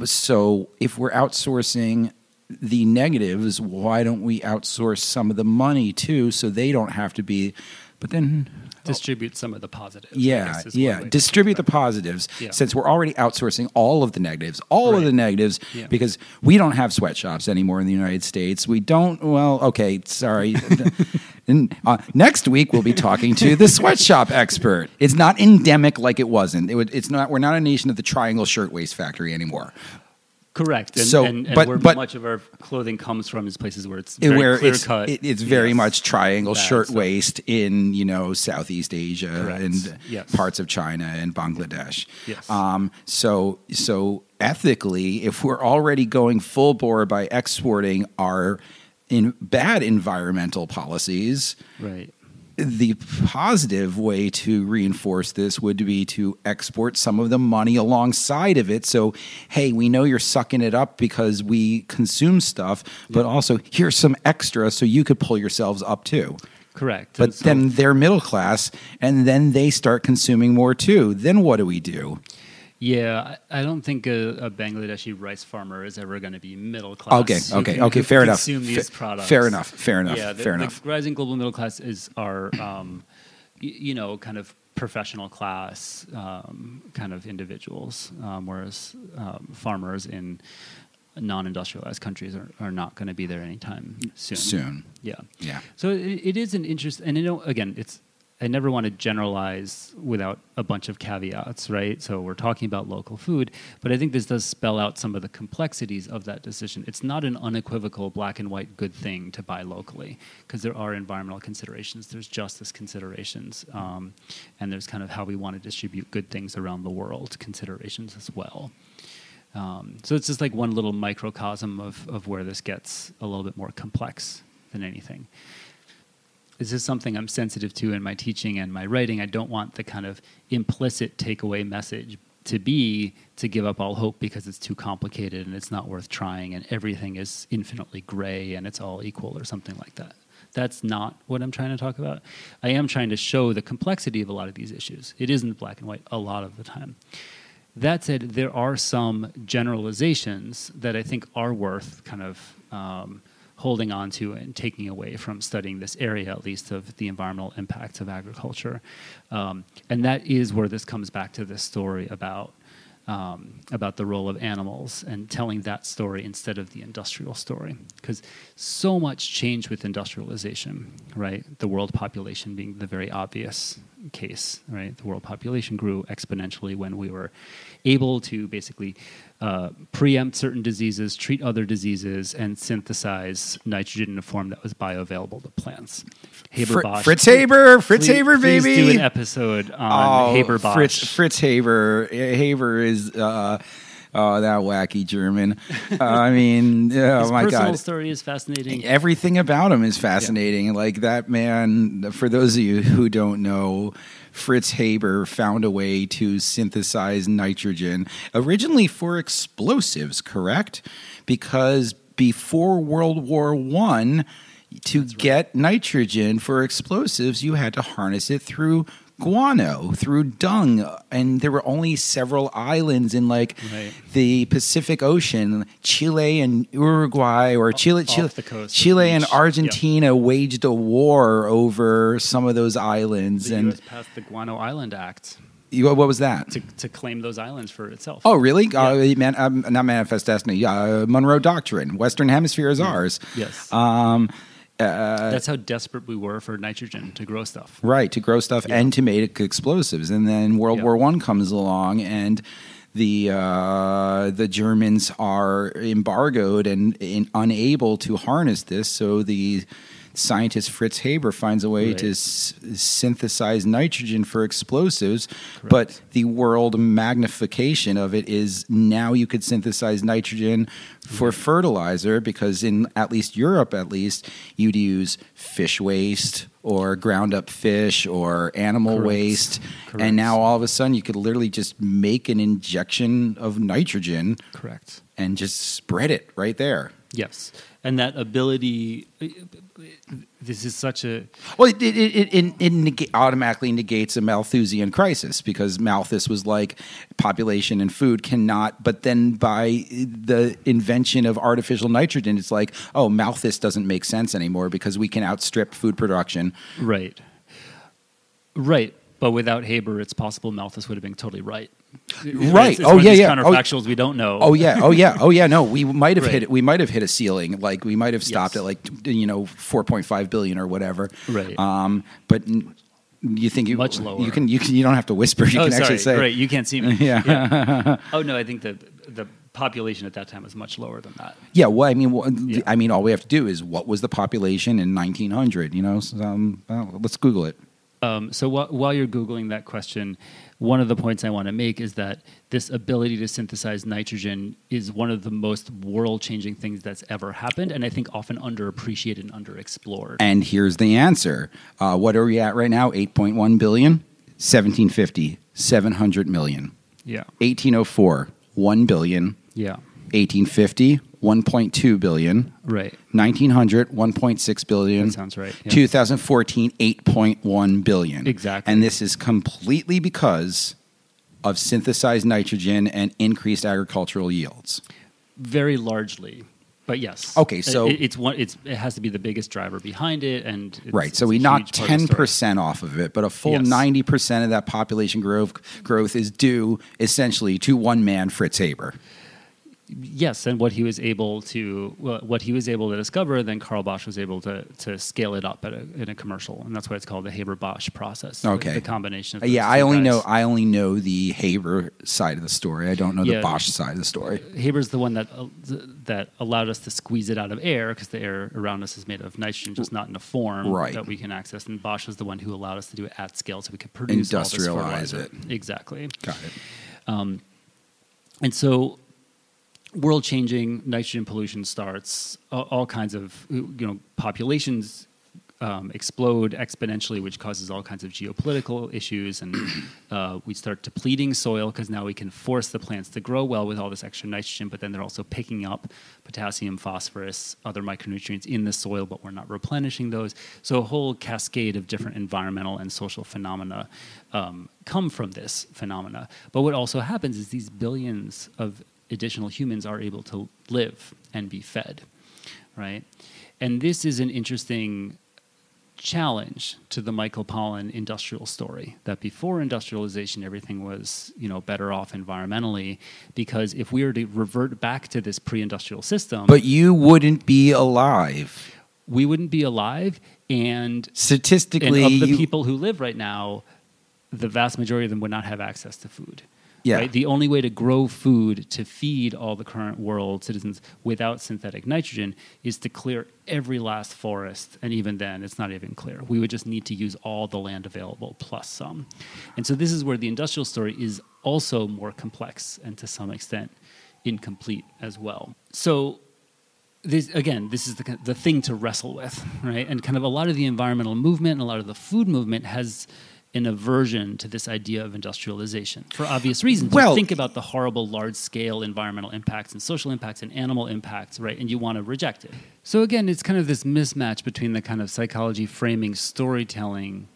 so if we're outsourcing the negatives, why don't we outsource some of the money too, so they don't have to be? But then, Distribute some of the positives. Yeah, guess is one yeah, distribute the think about it. positives. Yeah. Since we're already outsourcing all of the negatives, all of the negatives, Yeah. because we don't have sweatshops anymore in the United States. We don't. Well, okay, sorry. And, uh, next week we'll be talking to the sweatshop expert. It's not endemic like it wasn't. It would, it's not. We're not a nation of the Triangle Shirtwaist Factory anymore. Correct. And, So, and, and but- where but- much of our clothing comes from is places where it's very where clear it's, cut. it- it's very Yes. much triangle Bad shirt stuff. waist in you know Southeast Asia Correct. and Yes. parts of China and Bangladesh. Yes. Um, so so ethically, if we're already going full bore by exporting our in bad environmental policies, Right. The positive way to reinforce this would be to export some of the money alongside of it. So, hey, we know you're sucking it up because we consume stuff, but also here's some extra so you could pull yourselves up too. Correct. But so- then they're middle class and then they start consuming more too. Then what do we do? Yeah, I I don't think a, a Bangladeshi rice farmer is ever going to be middle class. Okay, okay, can- okay, fair enough. Consume these Fa- products. fair enough, fair enough, Yeah, the, fair the enough. rising global middle class is our, um, y- you know, kind of professional class um, kind of individuals, um, whereas um, farmers in non-industrialized countries are, are not going to be there anytime soon. Soon. Yeah. Yeah. So it, it is an interest, and you know, again, it's. I never want to generalize without a bunch of caveats, right? So we're talking about local food, but I think this does spell out some of the complexities of that decision. It's not an unequivocal black and white good thing to buy locally because there are environmental considerations, there's justice considerations, um, and there's kind of how we want to distribute good things around the world considerations as well. Um, so it's just like one little microcosm of, of where this gets a little bit more complex than anything. This is something I'm sensitive to in my teaching and my writing. I don't want the kind of implicit takeaway message to be to give up all hope because it's too complicated and it's not worth trying and everything is infinitely gray and it's all equal or something like that. That's not what I'm trying to talk about. I am trying to show the complexity of a lot of these issues. It isn't black and white a lot of the time. That said, there are some generalizations that I think are worth kind of um, holding on to and taking away from studying this area, at least of the environmental impacts of agriculture. Um, and that is where this comes back to this story about. Um, about the role of animals and telling that story instead of the industrial story. Because so much changed with industrialization, right? The world population being the very obvious case, right? The world population grew exponentially when we were able to basically uh, preempt certain diseases, treat other diseases, and synthesize nitrogen in a form that was bioavailable to plants. Haber Fr- Bosch. Fritz Haber, Fritz Please- Haber, please baby. do an episode on Haber Bosch. Oh, Fritz, Fritz Haber. Haber is uh, oh, that wacky German. Uh, I mean, oh His my personal God. story is fascinating. Everything about him is fascinating. Like that man, for those of you who don't know, Fritz Haber found a way to synthesize nitrogen originally for explosives, correct? Because before World War One, to get nitrogen for explosives, you had to harness it through guano, through dung, and there were only several islands in like Right. the Pacific Ocean, Chile and Uruguay, or Chile, off Chile, coast Chile and. Yeah. Argentina waged a war over some of those islands. the and U.S. passed the Guano Island Act you, what was that? to, to claim those islands for itself. Oh, really? Uh, man, um, not Manifest Destiny. Uh, Monroe Doctrine. Western Hemisphere is ours. Yes. Um, That's how desperate we were for nitrogen to grow stuff. Right, to grow stuff and to make explosives. And then World Yeah. War One comes along, and the uh, the Germans are embargoed and, and unable to harness this. So the scientist Fritz Haber finds a way Right. to s- synthesize nitrogen for explosives. But the world magnification of it is now you could synthesize nitrogen for fertilizer because in at least Europe, at least you'd use fish waste or ground up fish or animal Correct. waste. Correct. And now all of a sudden you could literally just make an injection of nitrogen Correct. and just spread it right there. Yes, and that ability. This is such a Well, it, it, it, it, it nega- automatically negates a Malthusian crisis because Malthus was like population and food cannot, but then by the invention of artificial nitrogen, it's like, oh, Malthus doesn't make sense anymore because we can outstrip food production. right, right. But without Haber, it's possible Malthus would have been totally right. Right. It's, it's Oh, yeah, yeah. Oh, Counterfactuals we don't know. Oh yeah, oh yeah, oh yeah. No, we might have Right. hit we might have hit a ceiling. Like we might have stopped Yes. at like you know four point five billion or whatever. Right. Um, but you think you Much lower. You can you can you don't have to whisper. You oh, can sorry. actually say Great, you can't see me. Yeah. Oh no, I think the the population at that time was much lower than that. Yeah, well, I mean, well, Yeah. I mean, all we have to do is what was the population in 1900? You know, so, um, well, let's Google it. Um, so wh- while you're googling that question, one of the points I want to make is that this ability to synthesize nitrogen is one of the most world-changing things that's ever happened, and I think often underappreciated and underexplored. And here's the answer. Uh, what are we at right now? 8.1 billion. 1750, 700 million. yeah, 1804, 1 billion. yeah, 1850, 1.2 billion. right. 1900, 1.6 billion. That sounds right. Yeah. 2014, 8.1 billion. Exactly. And this is completely because of synthesized nitrogen and increased agricultural yields. Very largely, but yes. Okay, so- it, it's one. It's it has to be the biggest driver behind it, and it's, right. So we knocked huge part of ten percent off of it, but a full Yes. ninety percent of that population growth growth is due essentially to one man, Fritz Haber. Yes, and what he was able to what he was able to discover, then Carl Bosch was able to to scale it up at a, in a commercial, and that's why it's called the Haber Bosch process. Okay. the, combination of Uh, yeah, I only guys. know I only know the Haber side of the story. I don't know the Bosch side of the story. Haber's the one that uh, that allowed us to squeeze it out of air because the air around us is made of nitrogen, just not in a form Right. that we can access. And Bosch was the one who allowed us to do it at scale, so we could produce all this Industrialize it. Exactly. Got it. And so, world changing nitrogen pollution starts. All, all kinds of you know populations um, explode exponentially, which causes all kinds of geopolitical issues, and uh, we start depleting soil because now we can force the plants to grow well with all this extra nitrogen, but then they're also picking up potassium, phosphorus, other micronutrients in the soil, but we're not replenishing those. So a whole cascade of different environmental and social phenomena um, come from this phenomena. But what also happens is these billions of additional humans are able to live and be fed, right? And this is an interesting challenge to the Michael Pollan industrial story that before industrialization everything was you know better off environmentally because if we were to revert back to this pre-industrial system But you wouldn't be alive. we wouldn't be alive and Statistically, and of the you- people who live right now the vast majority of them would not have access to food Yeah. right? the only way to grow food to feed all the current world citizens without synthetic nitrogen is to clear every last forest. And even then it's not even clear. We would just need to use all the land available plus some. And so this is where the industrial story is also more complex and to some extent incomplete as well. So this again this is the, the thing to wrestle with right? And kind of a lot of the environmental movement and a lot of the food movement has an aversion to this idea of industrialization for obvious reasons Well- you think about the horrible large scale environmental impacts and social impacts and animal impacts right and you want to reject it so again it's kind of this mismatch between the kind of psychology framing storytelling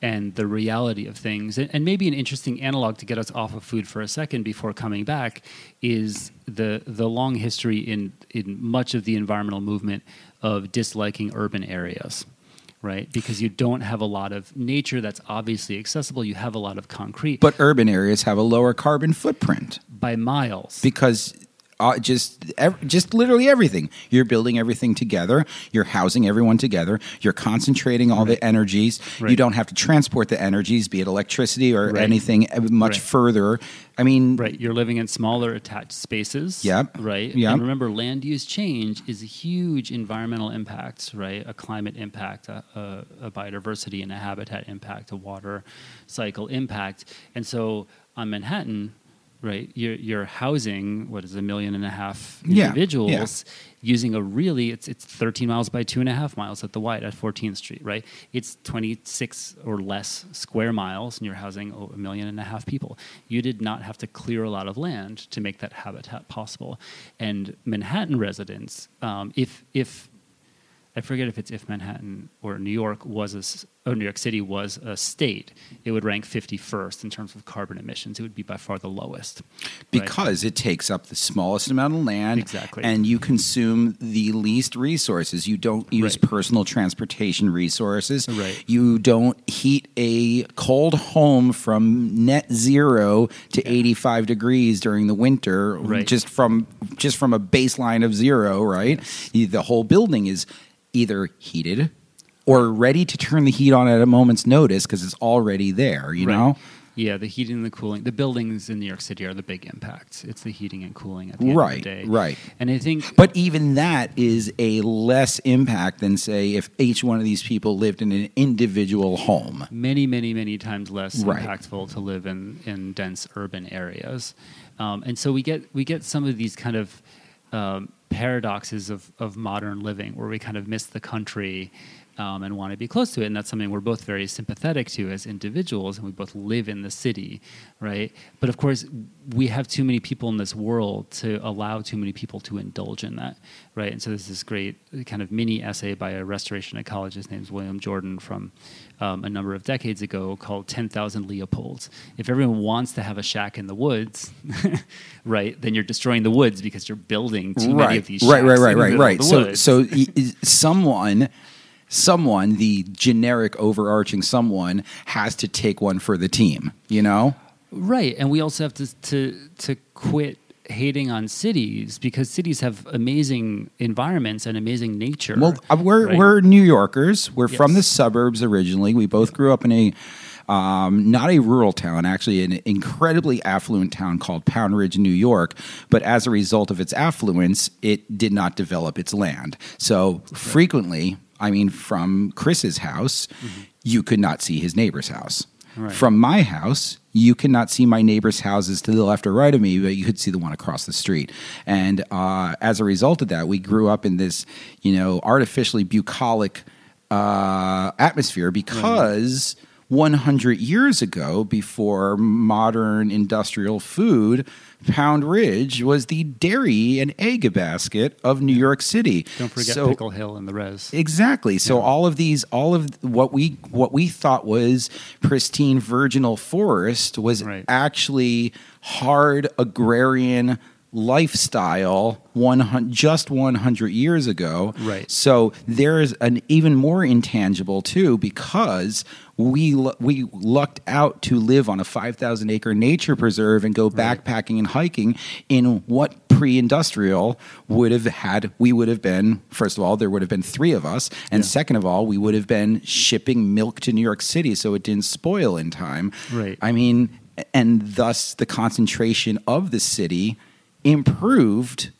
and the reality of things. And, and maybe an interesting analog to get us off of food for a second before coming back is the the long history in in much of the environmental movement of disliking urban areas. Right, because you don't have a lot of nature that's obviously accessible. You have a lot of concrete, but urban areas have a lower carbon footprint by miles. because uh, just ev- just literally everything. You're building everything together. You're housing everyone together. You're concentrating all the energies. You don't have to transport the energies, be it electricity or Right. anything uh, much Right. further. I mean, Right, you're living in smaller attached spaces. Yep. Right. Yep. And remember, land use change is a huge environmental impact. Right, a climate impact, a, a, a biodiversity and a habitat impact, a water cycle impact, and so on Manhattan. Right, you're, you're housing what is a million and a half Yeah, individuals using a really it's it's 13 miles by two and a half miles at the White at 14th Street. Right, it's 26 or less square miles, and you're housing a million and a half people. You did not have to clear a lot of land to make that habitat possible. And Manhattan residents, um, if if I forget if it's if Manhattan or New York was a, or New York City was a state, it would rank 51st in terms of carbon emissions. It would be by far the lowest. right? because it takes up the smallest amount of land Exactly. and you consume the least resources you don't use Right. personal transportation resources Right. you don't heat a cold home from net zero to 85 degrees during the winter Right. just from just from a baseline of zero right You- the whole building is either heated or ready to turn the heat on at a moment's notice because it's already there you Right. know Yeah, the heating and the cooling. The buildings in New York City are the big impacts. It's the heating and cooling at the end Right, of the day. right. And I think But even that is a less impact than, say, if each one of these people lived in an individual home. many, many, many times less Right. impactful to live in, in dense urban areas. Um, and so we get we get some of these kind of um, paradoxes of, of modern living where we kind of miss the country um, and want to be close to it. And that's something we're both very sympathetic to as individuals, and we both live in the city, right? But of course, we have too many people in this world to allow too many people to indulge in that, right? And so this great kind of mini essay by a restoration ecologist, named William Jordan, from um, a number of decades ago called 10,000 Leopolds. If everyone wants to have a shack in the woods, right, then you're destroying the woods because you're building too many of these right, right, right, right, right. So, so someone, someone, the generic overarching someone has to take one for the team. You know, Right, and we also have to to to quit hating on cities because cities have amazing environments and amazing nature. well, uh, we're right? we're New Yorkers. We're from the suburbs originally. We both grew up in a. Um, not a rural town, actually, an incredibly affluent town called Pound Ridge, New York. But as a result of its affluence, it did not develop its land. So frequently, I mean, from Chris's house, you could not see his neighbor's house. Right. From my house, you cannot see my neighbor's houses to the left or right of me, but you could see the one across the street. And uh, as a result of that, we grew up in this, you know, artificially bucolic uh, atmosphere because 100 years ago, before modern industrial food, Pound Ridge was the dairy and egg basket of New York City. Don't forget So- Pickle Hill and the res. Exactly. So all of these, all of what we what we thought was pristine virginal forest was Right. actually hard agrarian lifestyle one just 100 years ago Right. so there's an even more intangible too because we we lucked out to live on a 5000 acre nature preserve and go backpacking and hiking in what pre-industrial would have had we would have been first of all there would have been 3 of us and second of all we would have been shipping milk to New York City so it didn't spoil in time Right. i mean and thus the concentration of the city improved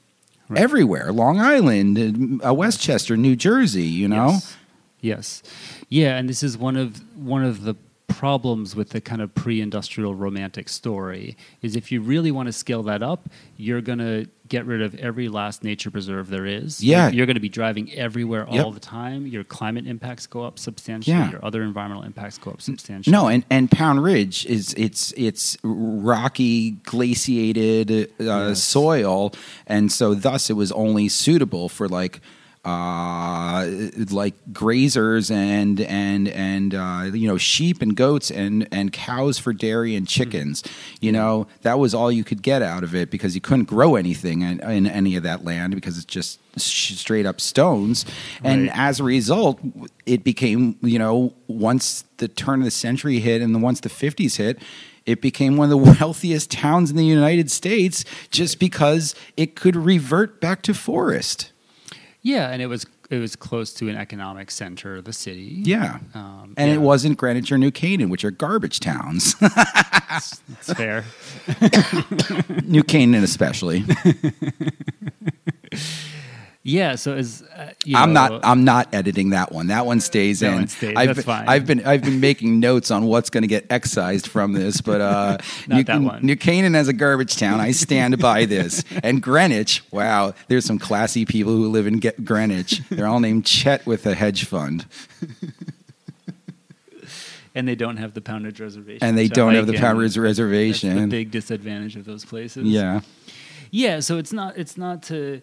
everywhere long island uh, westchester new jersey you know Yes. Yes. Yeah, and this is one of one of the problems with the kind of pre-industrial romantic story is if you really want to scale that up, you're going to get rid of every last nature preserve there is. Yeah. You're, going to be driving everywhere Yep. all the time. Your climate impacts go up substantially. Yeah. Your other environmental impacts go up substantially. no and, and pound ridge is it's it's rocky glaciated uh, Yes. soil and so thus it was only suitable for like uh, like grazers and and and uh, you know sheep and goats and and cows for dairy and chickens. You know that was all you could get out of it because you couldn't grow anything in, in any of that land because it's just sh- straight up stones. And Right. as a result, it became you know once the turn of the century hit and then once the fifties hit. It became one of the wealthiest towns in the United States just because it could revert back to forest. Yeah, and it was it was close to an economic center of the city. Yeah. Um, and it wasn't Greenwich or New Canaan, which are garbage towns. It's fair. New Canaan, especially. Yeah, so as uh, you I'm know, not. I'm not editing that one. That one stays That in. one stays. I've That's been, fine. I've been. I've been making notes on what's going to get excised from this, but uh, Not New, that one. New Canaan as a garbage town. I stand by this. And Greenwich. Wow, there's some classy people who live in Ge- Greenwich. They're all named Chet with a hedge fund, and they don't have the Pound Ridge Reservation. and they I don't like, have the Pounders That's the Reservation. big disadvantage of those places. Yeah. yeah. So it's not. It's not to.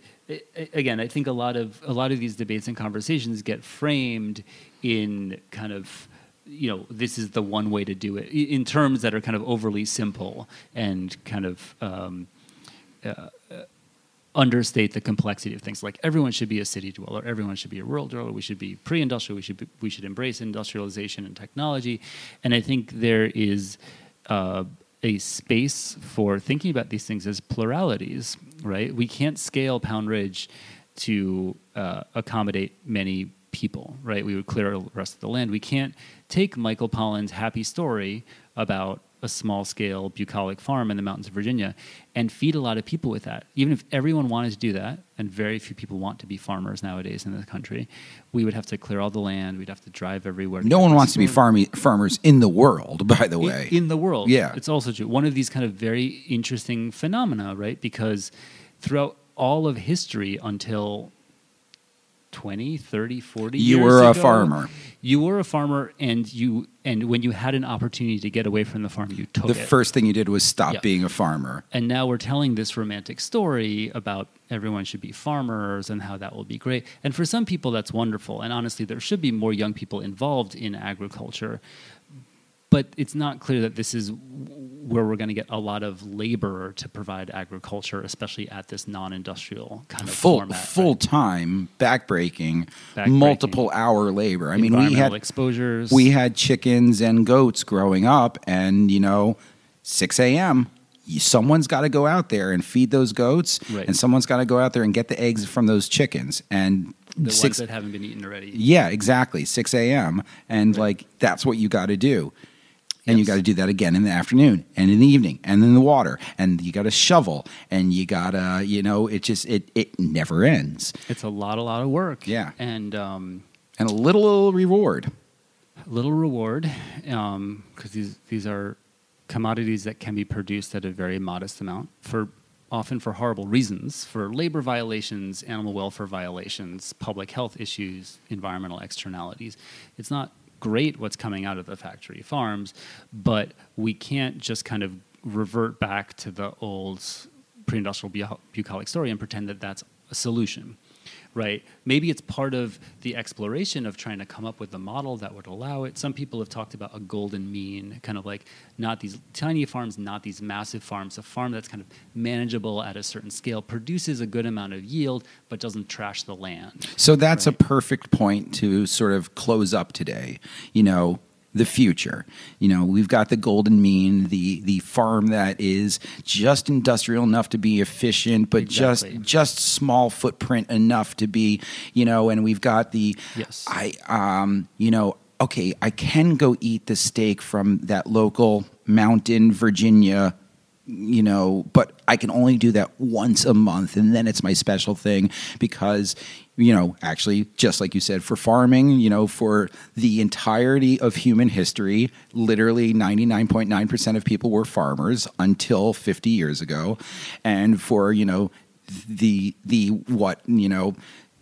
Again, I think a lot of a lot of these debates and conversations get framed in kind of. You know, this is the one way to do it in terms that are kind of overly simple and kind of um, uh, uh, understate the complexity of things. Like everyone should be a city dweller, everyone should be a rural dweller. We should be pre-industrial. We should be, we should embrace industrialization and technology. And I think there is uh, a space for thinking about these things as pluralities. Right? We can't scale Pound Ridge to uh, accommodate many people, right? We would clear the rest of the land. We can't take Michael Pollan's happy story about a small scale bucolic farm in the mountains of Virginia and feed a lot of people with that. Even if everyone wanted to do that, and very few people want to be farmers nowadays in the country, we would have to clear all the land. We'd have to drive everywhere. No one wants to be farmy, farmers in the world, by the way. In, in the world. Yeah. It's also true. One of these kind of very interesting phenomena, right? Because throughout all of history until 20, 30, 40 You were a ago, farmer. You were a farmer and you and when you had an opportunity to get away from the farm, you took the it. first thing you did was stop Yeah. being a farmer. and now we're telling this romantic story about everyone should be farmers and how that will be great. And for some people, that's wonderful. And honestly, there should be more young people involved in agriculture. But it's not clear that this is where we're going to get a lot of labor to provide agriculture, especially at this non-industrial kind of Full format. right? full time backbreaking, Backbreaking. multiple hour labor. I mean, we had exposures. we had chickens and goats growing up, and you know, six a.m. Someone's got to go out there and feed those goats, Right. and someone's got to go out there and get the eggs from those chickens. And the six, ones that haven't been eaten already. yeah, exactly, six a.m. And like that's what you got to do. And you got to do that again in the afternoon and in the evening and in the water. And you got to shovel and you got to you know it just it it never ends. It's a lot, a lot of work. Yeah. and um, and a little, little reward little reward because these these are commodities that can be produced at a very modest amount for often for horrible reasons for labor violations animal welfare violations public health issues environmental externalities. It's not great what's coming out of the factory farms but we can't just kind of revert back to the old pre-industrial bu- bucolic story and pretend that that's a solution right? Maybe it's part of the exploration of trying to come up with a model that would allow it. Some people have talked about a golden mean, kind of like not these tiny farms, not these massive farms, a farm that's kind of manageable at a certain scale, produces a good amount of yield, but doesn't trash the land. So that's Right. a perfect point to sort of close up today. You know, the future. You know, we've got the golden mean, the the farm that is just industrial enough to be efficient, but Exactly. just just small footprint enough to be, you know, and we've got the Yes. I um, you know, okay, I can go eat the steak from that local mountain Virginia you know, but I can only do that once a month, and then it's my special thing because, you know, actually, just like you said, for farming, you know, for the entirety of human history, literally 99.9% of people were farmers until 50 years ago. And for, you know, the, the what, you know,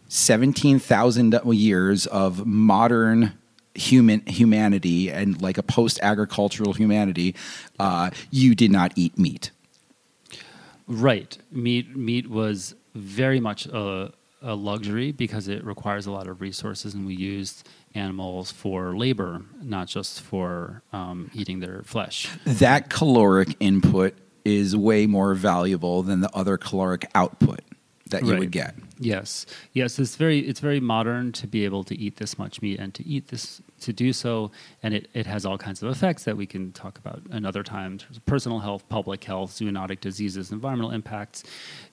17,000 years of modern human humanity and like a post-agricultural humanity uh, you did not eat meat Right. Meat meat was very much a, a luxury because it requires a lot of resources, and we used animals for labor, not just for um, eating their flesh. that caloric input is way more valuable than the other caloric output that you Right. would get Yes, yes. It's very it's very modern to be able to eat this much meat and to eat this to do so, and it, it has all kinds of effects that we can talk about another time. in terms of Personal health, public health, zoonotic diseases, environmental impacts,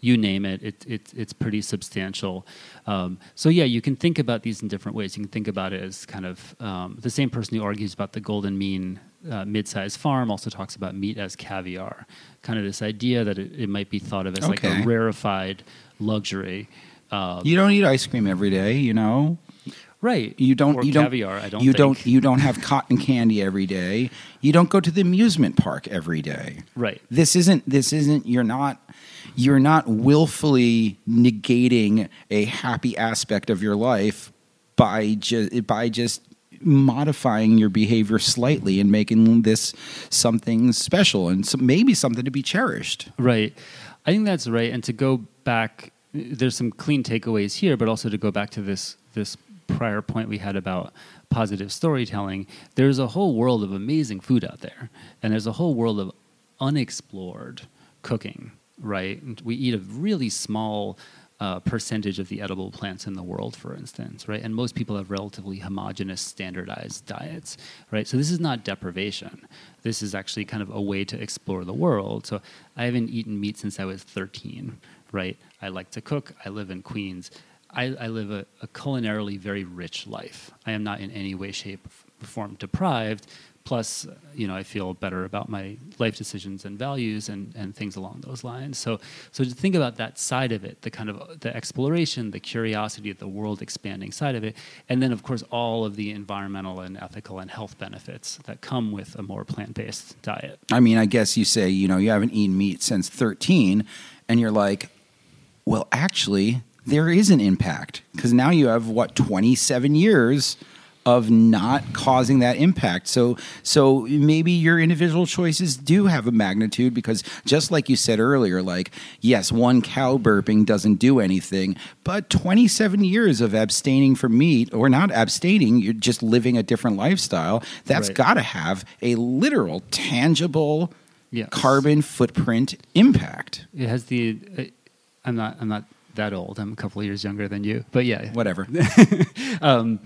you name it. It, it it's pretty substantial. Um, so yeah, you can think about these in different ways. You can think about it as kind of um, the same person who argues about the golden mean. Uh, mid-sized farm also talks about meat as caviar, kind of this idea that it, it might be thought of as like a rarefied luxury. Uh, you don't eat ice cream every day you know right. you don't or you don't. I don't. you think. don't you don't have cotton candy every day you don't go to the amusement park every day Right. this isn't this isn't you're not you're not willfully negating a happy aspect of your life by just by just modifying your behavior slightly and making this something special and so maybe something to be cherished Right. I think that's right. And to go back, there's some clean takeaways here, but also to go back to this this prior point we had about positive storytelling. There's a whole world of amazing food out there, and there's a whole world of unexplored cooking. Right. We eat a really small. Uh, percentage of the edible plants in the world, for instance, right? And most people have relatively homogenous, standardized diets, right? So this is not deprivation. This is actually kind of a way to explore the world. So I haven't eaten meat since I was 13, right? I like to cook. I live in Queens. I, I live a, a culinarily very rich life. I am not in any way, shape, or form deprived. Plus, you know, I feel better about my life decisions and values and, and things along those lines. So, so to think about that side of it, the kind of the exploration, the curiosity, the world expanding side of it, and then of course all of the environmental and ethical and health benefits that come with a more plant based diet. I mean, I guess you say, you know, you haven't eaten meat since 13, and you're like, well, actually, there is an impact because now you have what 27 years of not causing that impact. So so maybe your individual choices do have a magnitude because just like you said earlier like yes, one cow burping doesn't do anything, but 27 years of abstaining from meat or not abstaining, you're just living a different lifestyle, that's Right. got to have a literal tangible Yes. carbon footprint impact. It has the. Uh, I'm not. I'm not that old. I'm a couple of years younger than you. But yeah, Whatever. Um,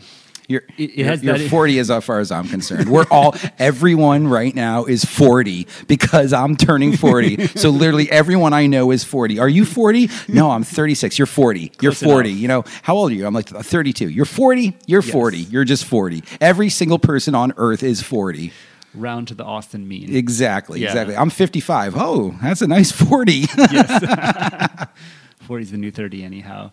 You're, It- it you're, you're 40 as far as I'm concerned. We're all, everyone right now is 40 because I'm turning 40. so literally everyone I know is 40. Are you 40? No, I'm 36. You're 40. You're 40. enough. You know, how old are you? I'm like 32. You're 40. You're 40. You're just 40. Every single person on earth is 40. Round to the Austin mean. Exactly. Yeah. Exactly. I'm 55. Oh, that's a nice 40. yes. 40 is the new 30 anyhow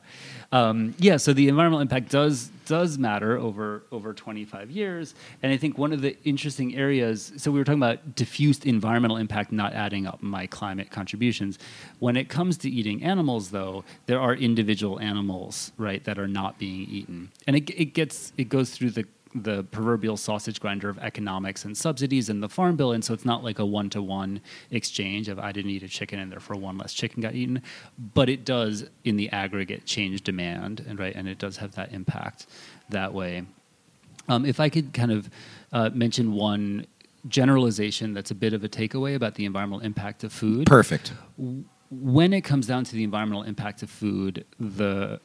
um, yeah so the environmental impact does does matter over over 25 years and i think one of the interesting areas so we were talking about diffused environmental impact not adding up my climate contributions when it comes to eating animals though there are individual animals right that are not being eaten and it, it gets it goes through the the proverbial sausage grinder of economics and subsidies and the farm bill and so it's not like a one-to-one exchange of i didn't eat a chicken and therefore one less chicken got eaten but it does in the aggregate change demand and right and it does have that impact that way um, if i could kind of uh, mention one generalization that's a bit of a takeaway about the environmental impact of food Perfect. when it comes down to the environmental impact of food, the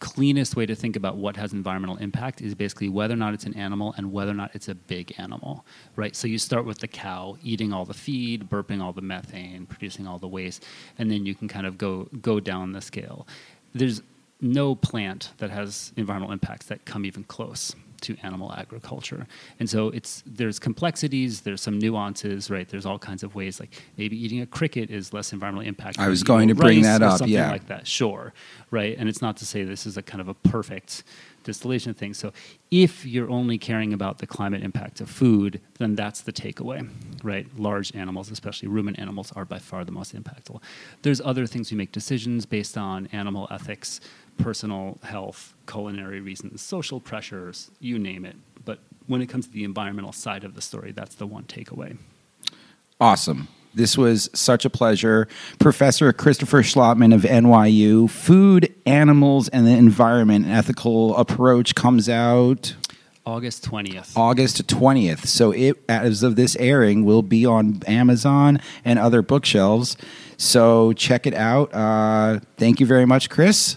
cleanest way to think about what has environmental impact is basically whether or not it's an animal and whether or not it's a big animal, right? So you start with the cow eating all the feed, burping all the methane, producing all the waste, and then you can kind of go go down the scale. There's no plant that has environmental impacts that come even close to animal agriculture. And so it's there's complexities, there's some nuances, right? There's all kinds of ways like maybe eating a cricket is less environmentally impactful. I was going to bring that up, something yeah. like that. Sure, right? And it's not to say this is a kind of a perfect distillation thing. So if you're only caring about the climate impact of food, then that's the takeaway, right? Large animals, especially ruminant animals, are by far the most impactful. There's other things we make decisions based on animal ethics, personal health, culinary reasons, social pressures, you name it. But when it comes to the environmental side of the story, that's the one takeaway. Awesome. This was such a pleasure. Professor Christopher Schlottmann of NYU, Food, Animals, and the Environment An Ethical Approach comes out August 20th. August 20th. So it, as of this airing, will be on Amazon and other bookshelves. So check it out. Uh, thank you very much, Chris.